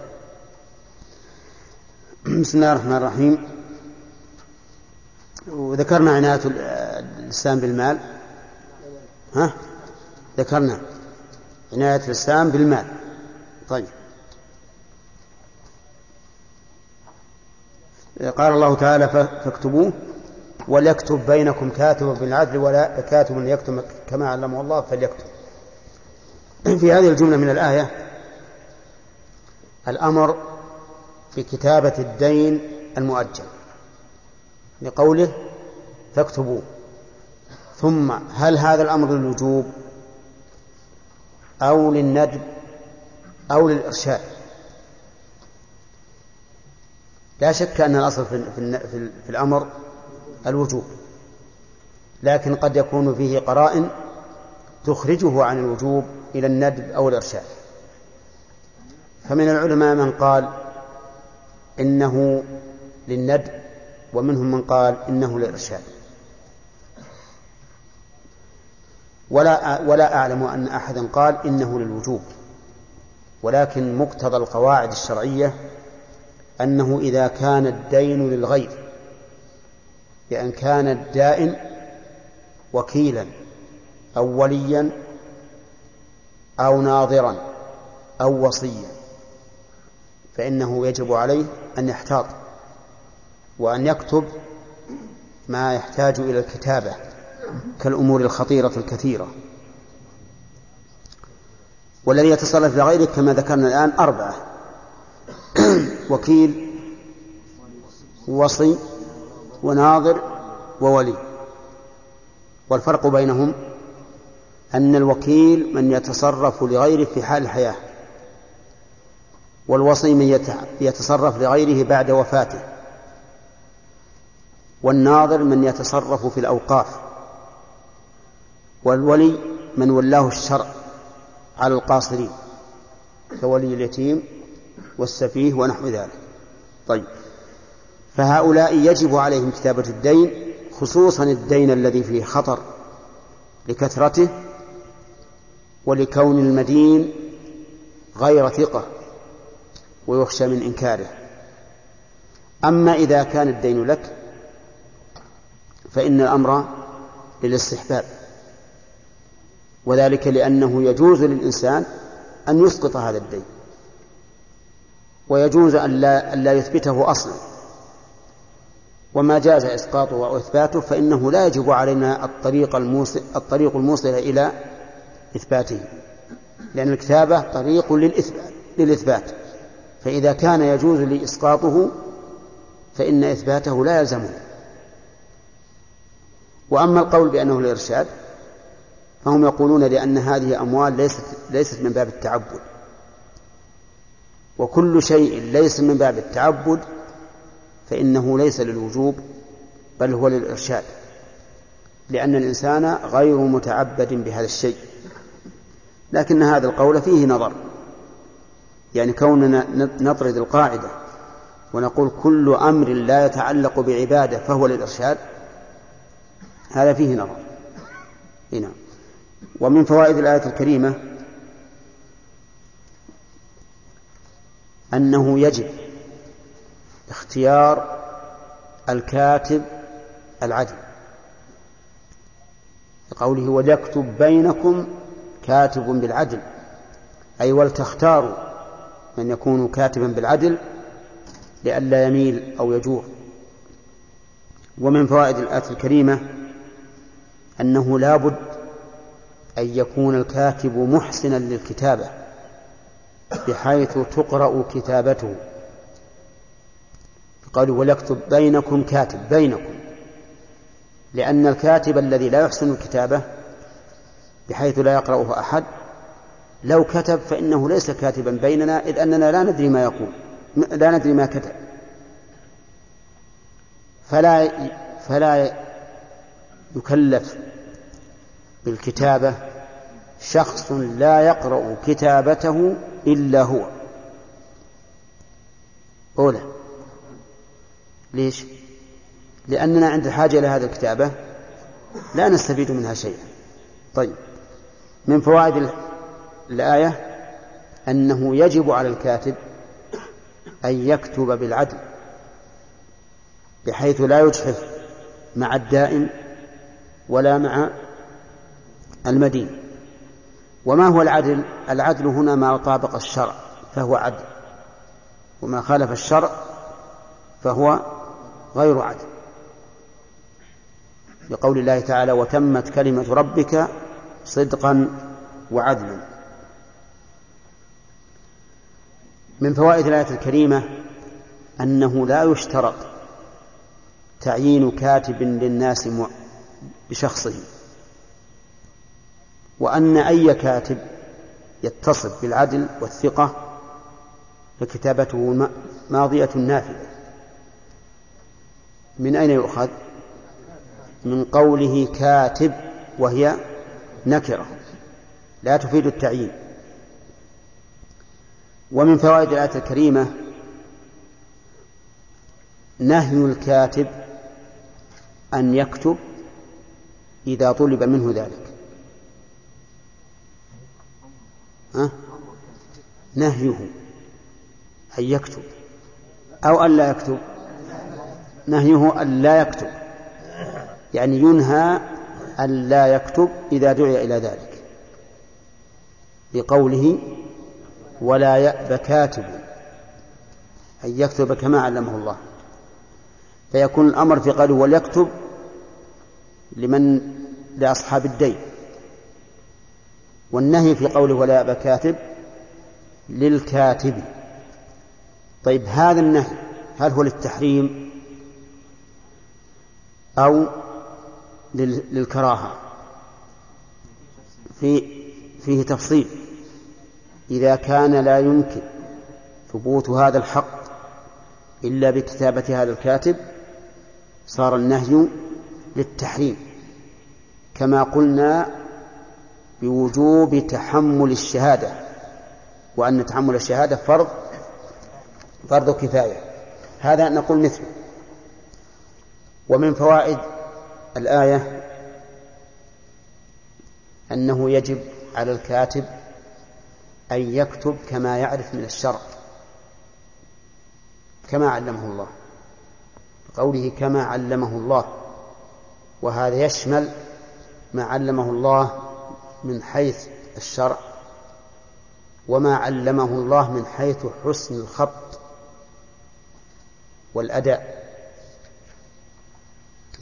بسم الله الرحمن الرحيم. وذكرنا عناية الإسلام بالمال. ها؟ ذكرنا عناية الإسلام بالمال. طيب. قال الله تعالى فاكتبوه وليكتب بينكم كاتب بالعدل ولا كاتب يكتب كما علمه الله فليكتب. في هذه الجملة من الآية الأمر بكتابة الدين المؤجل لقوله فاكتبوه. ثم هل هذا الأمر للوجوب؟ أو للندب؟ أو للإرشاد؟ لا شك أن الأصل في, في, في الأمر الوجوب لكن قد يكون فيه قرائن تخرجه عن الوجوب إلى الندب أو الإرشاد. فمن العلماء من قال إنه للندب ومنهم من قال إنه للإرشاد. ولا ولا أعلم أن أحدا قال إنه للوجوب ولكن مقتضى القواعد الشرعية أنه إذا كان الدين للغير بأن كان الدائن وكيلا أو وليا أو ناظرا أو وصيا فإنه يجب عليه أن يحتاط وأن يكتب ما يحتاج إلى الكتابة كالأمور الخطيرة الكثيرة. والذي يتصرف لغيره كما ذكرنا الآن أربعة [CLEARS THROAT] وكيل وصي وناظر وولي. والفرق بينهم أن الوكيل من يتصرف لغيره في حال الحياة والوصي من يتصرف لغيره بعد وفاته والناظر من يتصرف في الأوقاف والولي من ولاه الشرع على القاصرين كولي اليتيم والسفيه ونحو ذلك. طيب. فهؤلاء يجب عليهم كتابة الدين خصوصا الدين الذي فيه خطر لكثرته ولكون المدين غير ثقة ويخشى من إنكاره. أما إذا كان الدين لك فإن الأمر للاستحباب وذلك لأنه يجوز للإنسان أن يسقط هذا الدين ويجوز أن لا, أن لا يثبته أصلا. وما جاز إسقاطه أو إثباته فإنه لا يجب علينا الطريق الموصل, الطريق الموصل إلى إثباته لأن الكتابة طريق للإثبات, للإثبات. فإذا كان يجوز لي إسقاطه فإن إثباته لا يلزمه. وأما القول بأنه الإرشاد فهم يقولون لأن هذه أموال ليست ليست من باب التعبد. وكل شيء ليس من باب التعبد فإنه ليس للوجوب بل هو للإرشاد. لأن الإنسان غير متعبد بهذا الشيء. لكن هذا القول فيه نظر. يعني كوننا نطرد القاعدة ونقول كل أمر لا يتعلق بعبادة فهو للإرشاد هذا فيه نظر. هنا ومن فوائد الآية الكريمة أنه يجب اختيار الكاتب العدل. قوله وليكتب بينكم كاتب بالعدل أي ولتختاروا من يكون كاتبا بالعدل لئلا يميل أو يجور. ومن فوائد الآية الكريمة أنه لا بد أن يكون الكاتب محسنا للكتابة بحيث تقرأ كتابته. قالوا وليكتب بينكم كاتب بينكم لأن الكاتب الذي لا يحسن الكتابة بحيث لا يقرأه أحد. لو كتب فإنه ليس كاتبا بيننا إذ أننا لا ندري ما يقول لا ندري ما كتب. فلا فلا يكلف بالكتابة شخص لا يقرأ كتابته إلا هو. أولى. ليش؟ لأننا عند الحاجة إلى هذه الكتابة لا نستفيد منها شيئا. طيب. من فوائد الآية أنه يجب على الكاتب أن يكتب بالعدل بحيث لا يجحف مع الدائم ولا مع المدين. وما هو العدل؟ العدل هنا ما طابق الشرع فهو عدل. وما خالف الشرع فهو غير عدل. لقول الله تعالى وتمت كلمة ربك صدقا وعدلا من فوائد الآية الكريمة أنه لا يشترط تعيين كاتب للناس بشخصه وأن أي كاتب يتصف بالعدل والثقة فكتابته ماضية نافذة من أين يؤخذ؟ من قوله كاتب وهي نكرة لا تفيد التعيين. ومن فوائد الآية الكريمة نهي الكاتب أن يكتب إذا طلب منه ذلك. ها؟ نهيه أن يكتب أو أن لا يكتب. نهيه أن لا يكتب يعني ينهى أن لا يكتب إذا دعي إلى ذلك. بقوله ولا يأب كاتب أن يكتب كما علمه الله. فيكون الأمر في قوله وليكتب لمن لأصحاب الدين. والنهي في قوله ولا يأب كاتب للكاتب. طيب هذا النهي هل هو للتحريم أو للكراهة. في فيه تفصيل. إذا كان لا يمكن ثبوت هذا الحق إلا بكتابة هذا الكاتب صار النهي للتحريم. كما قلنا بوجوب تحمل الشهادة وأن تحمل الشهادة فرض فرض كفاية. هذا نقول مثله. ومن فوائد الآية أنه يجب على الكاتب أن يكتب كما يعرف من الشرع كما علمه الله قوله كما علمه الله وهذا يشمل ما علمه الله من حيث الشرع وما علمه الله من حيث حسن الخط والأداء.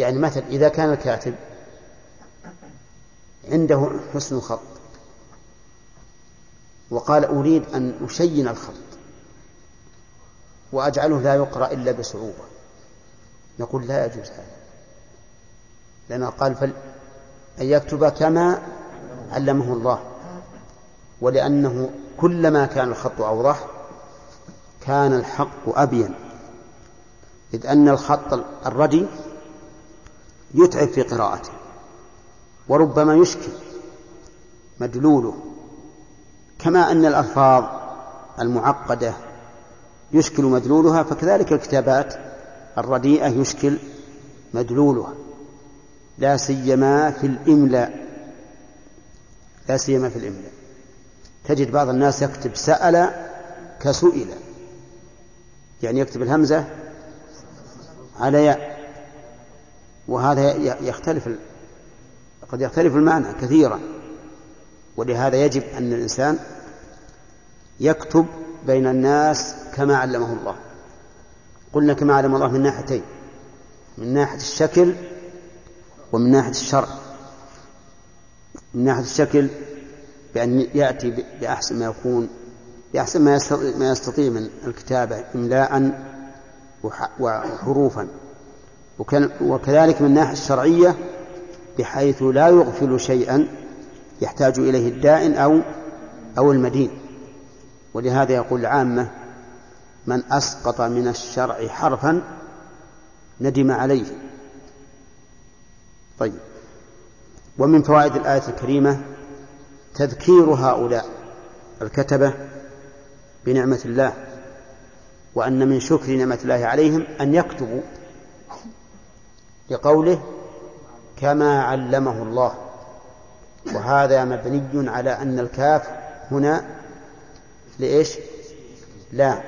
يعني مثلا إذا كان الكاتب عنده حسن الخط وقال أريد أن أشين الخط وأجعله لا يقرأ إلا بصعوبة نقول لا يجوز هذا. لأنه قال فل أن يكتب كما علمه الله ولأنه كلما كان الخط أوضح كان الحق أبين. إذ أن الخط الردي يتعب في قراءته وربما يشكل مدلوله. كما أن الألفاظ المعقدة يشكل مدلولها فكذلك الكتابات الرديئة يشكل مدلولها. لا سيما في الإملاء لا سيما في الإملاء تجد بعض الناس يكتب سأل كسئل يعني يكتب الهمزة على ياء. وهذا يختلف قد يختلف المعنى كثيرا. ولهذا يجب أن الإنسان يكتب بين الناس كما علمه الله. قلنا كما علم الله من ناحيتين من ناحية الشكل ومن ناحية الشرع. من ناحية الشكل بأن يأتي بأحسن ما يكون بأحسن ما يستطيع من الكتابة إملاء وحروفا. وكذلك من الناحية الشرعية بحيث لا يغفل شيئا يحتاج إليه الدائن أو أو المدين. ولهذا يقول العامة من أسقط من الشرع حرفا ندم عليه. طيب. ومن فوائد الآية الكريمة تذكير هؤلاء الكتبة بنعمة الله وأن من شكر نعمة الله عليهم أن يكتبوا لقوله كما علمه الله. وهذا مبني على أن الكاف هنا لإيش؟ لا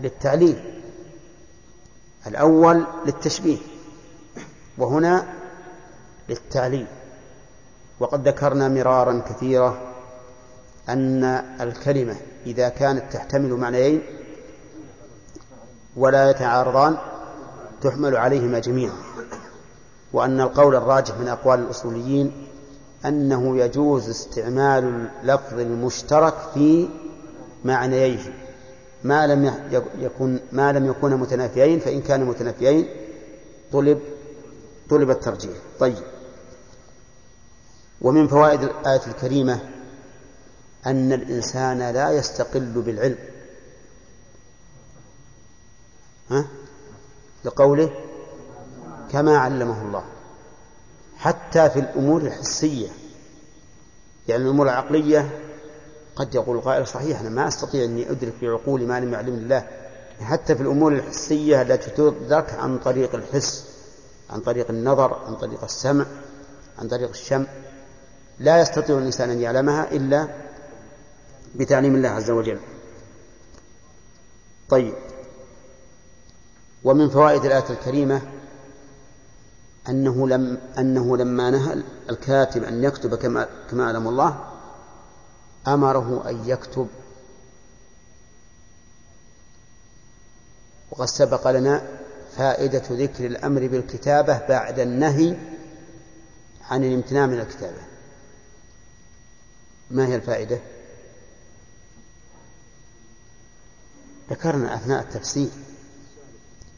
للتعليل. الأول للتشبيه وهنا للتعليل. وقد ذكرنا مرارا كثيرا أن الكلمة إذا كانت تحتمل معنيين ولا يتعارضان تحمل عليهما جميعا. وأن القول الراجح من أقوال الأصوليين أنه يجوز استعمال اللفظ المشترك في معنييه. ما لم يكن ما لم يكونا متنافيين فإن كانوا متنافيين طلب طلب الترجيح. طيب. ومن فوائد الآية الكريمة أن الإنسان لا يستقل بالعلم. ها؟ لقوله كما علمه الله حتى في الأمور الحسية. يعني الأمور العقلية قد يقول القائل صحيح أنا ما أستطيع أني أدرك بعقولي ما لم يعلمني الله. حتى في الأمور الحسية التي تدرك عن طريق الحس عن طريق النظر عن طريق السمع عن طريق الشم. لا يستطيع الإنسان أن يعلمها إلا بتعليم الله عز وجل. طيب. ومن فوائد الآية الكريمة أنه لم أنه لما نهى الكاتب أن يكتب كما كما علم الله أمره أن يكتب. وقد سبق لنا فائدة ذكر الأمر بالكتابة بعد النهي عن الامتناع من الكتابة. ما هي الفائدة؟ ذكرنا أثناء التفسير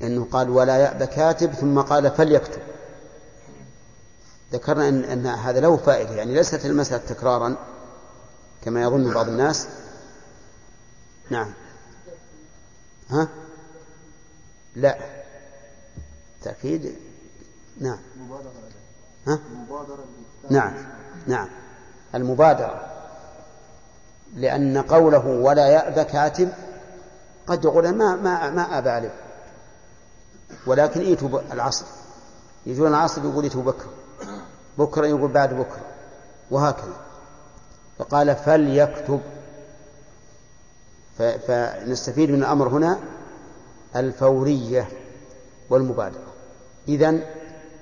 أنه قال ولا يأبى كاتب ثم قال فليكتب. ذكرنا أن, أن هذا له فائدة يعني ليست المسألة تكرارا كما يظن بعض الناس. نعم. ها؟ لا. تأكيد؟ نعم. ها؟ نعم. نعم. المبادرة. لأن قوله ولا يأبى كاتب قد يقول ما ما ما أبى عليه. ولكن ايتوا العصر. يجون العصر يقول ايتوا بكر. بكرة يقول بعد بكرة وهكذا. فقال فليكتب. فنستفيد من الأمر هنا الفورية والمبادرة. إذن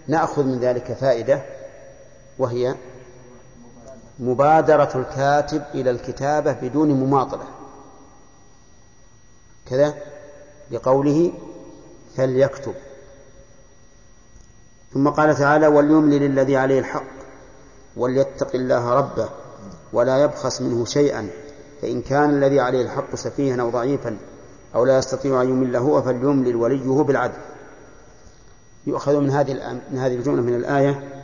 نأخذ من ذلك فائدة وهي مبادرة الكاتب إلى الكتابة بدون مماطلة. كذا لقوله فليكتب. ثم قال تعالى وليملل الذي عليه الحق وليتق الله ربه ولا يبخس منه شيئا فإن كان الذي عليه الحق سفيها أو ضعيفا أو لا يستطيع أن يمل هو فليملل وليه بالعدل. يؤخذ من هذه من هذه الجملة من الآية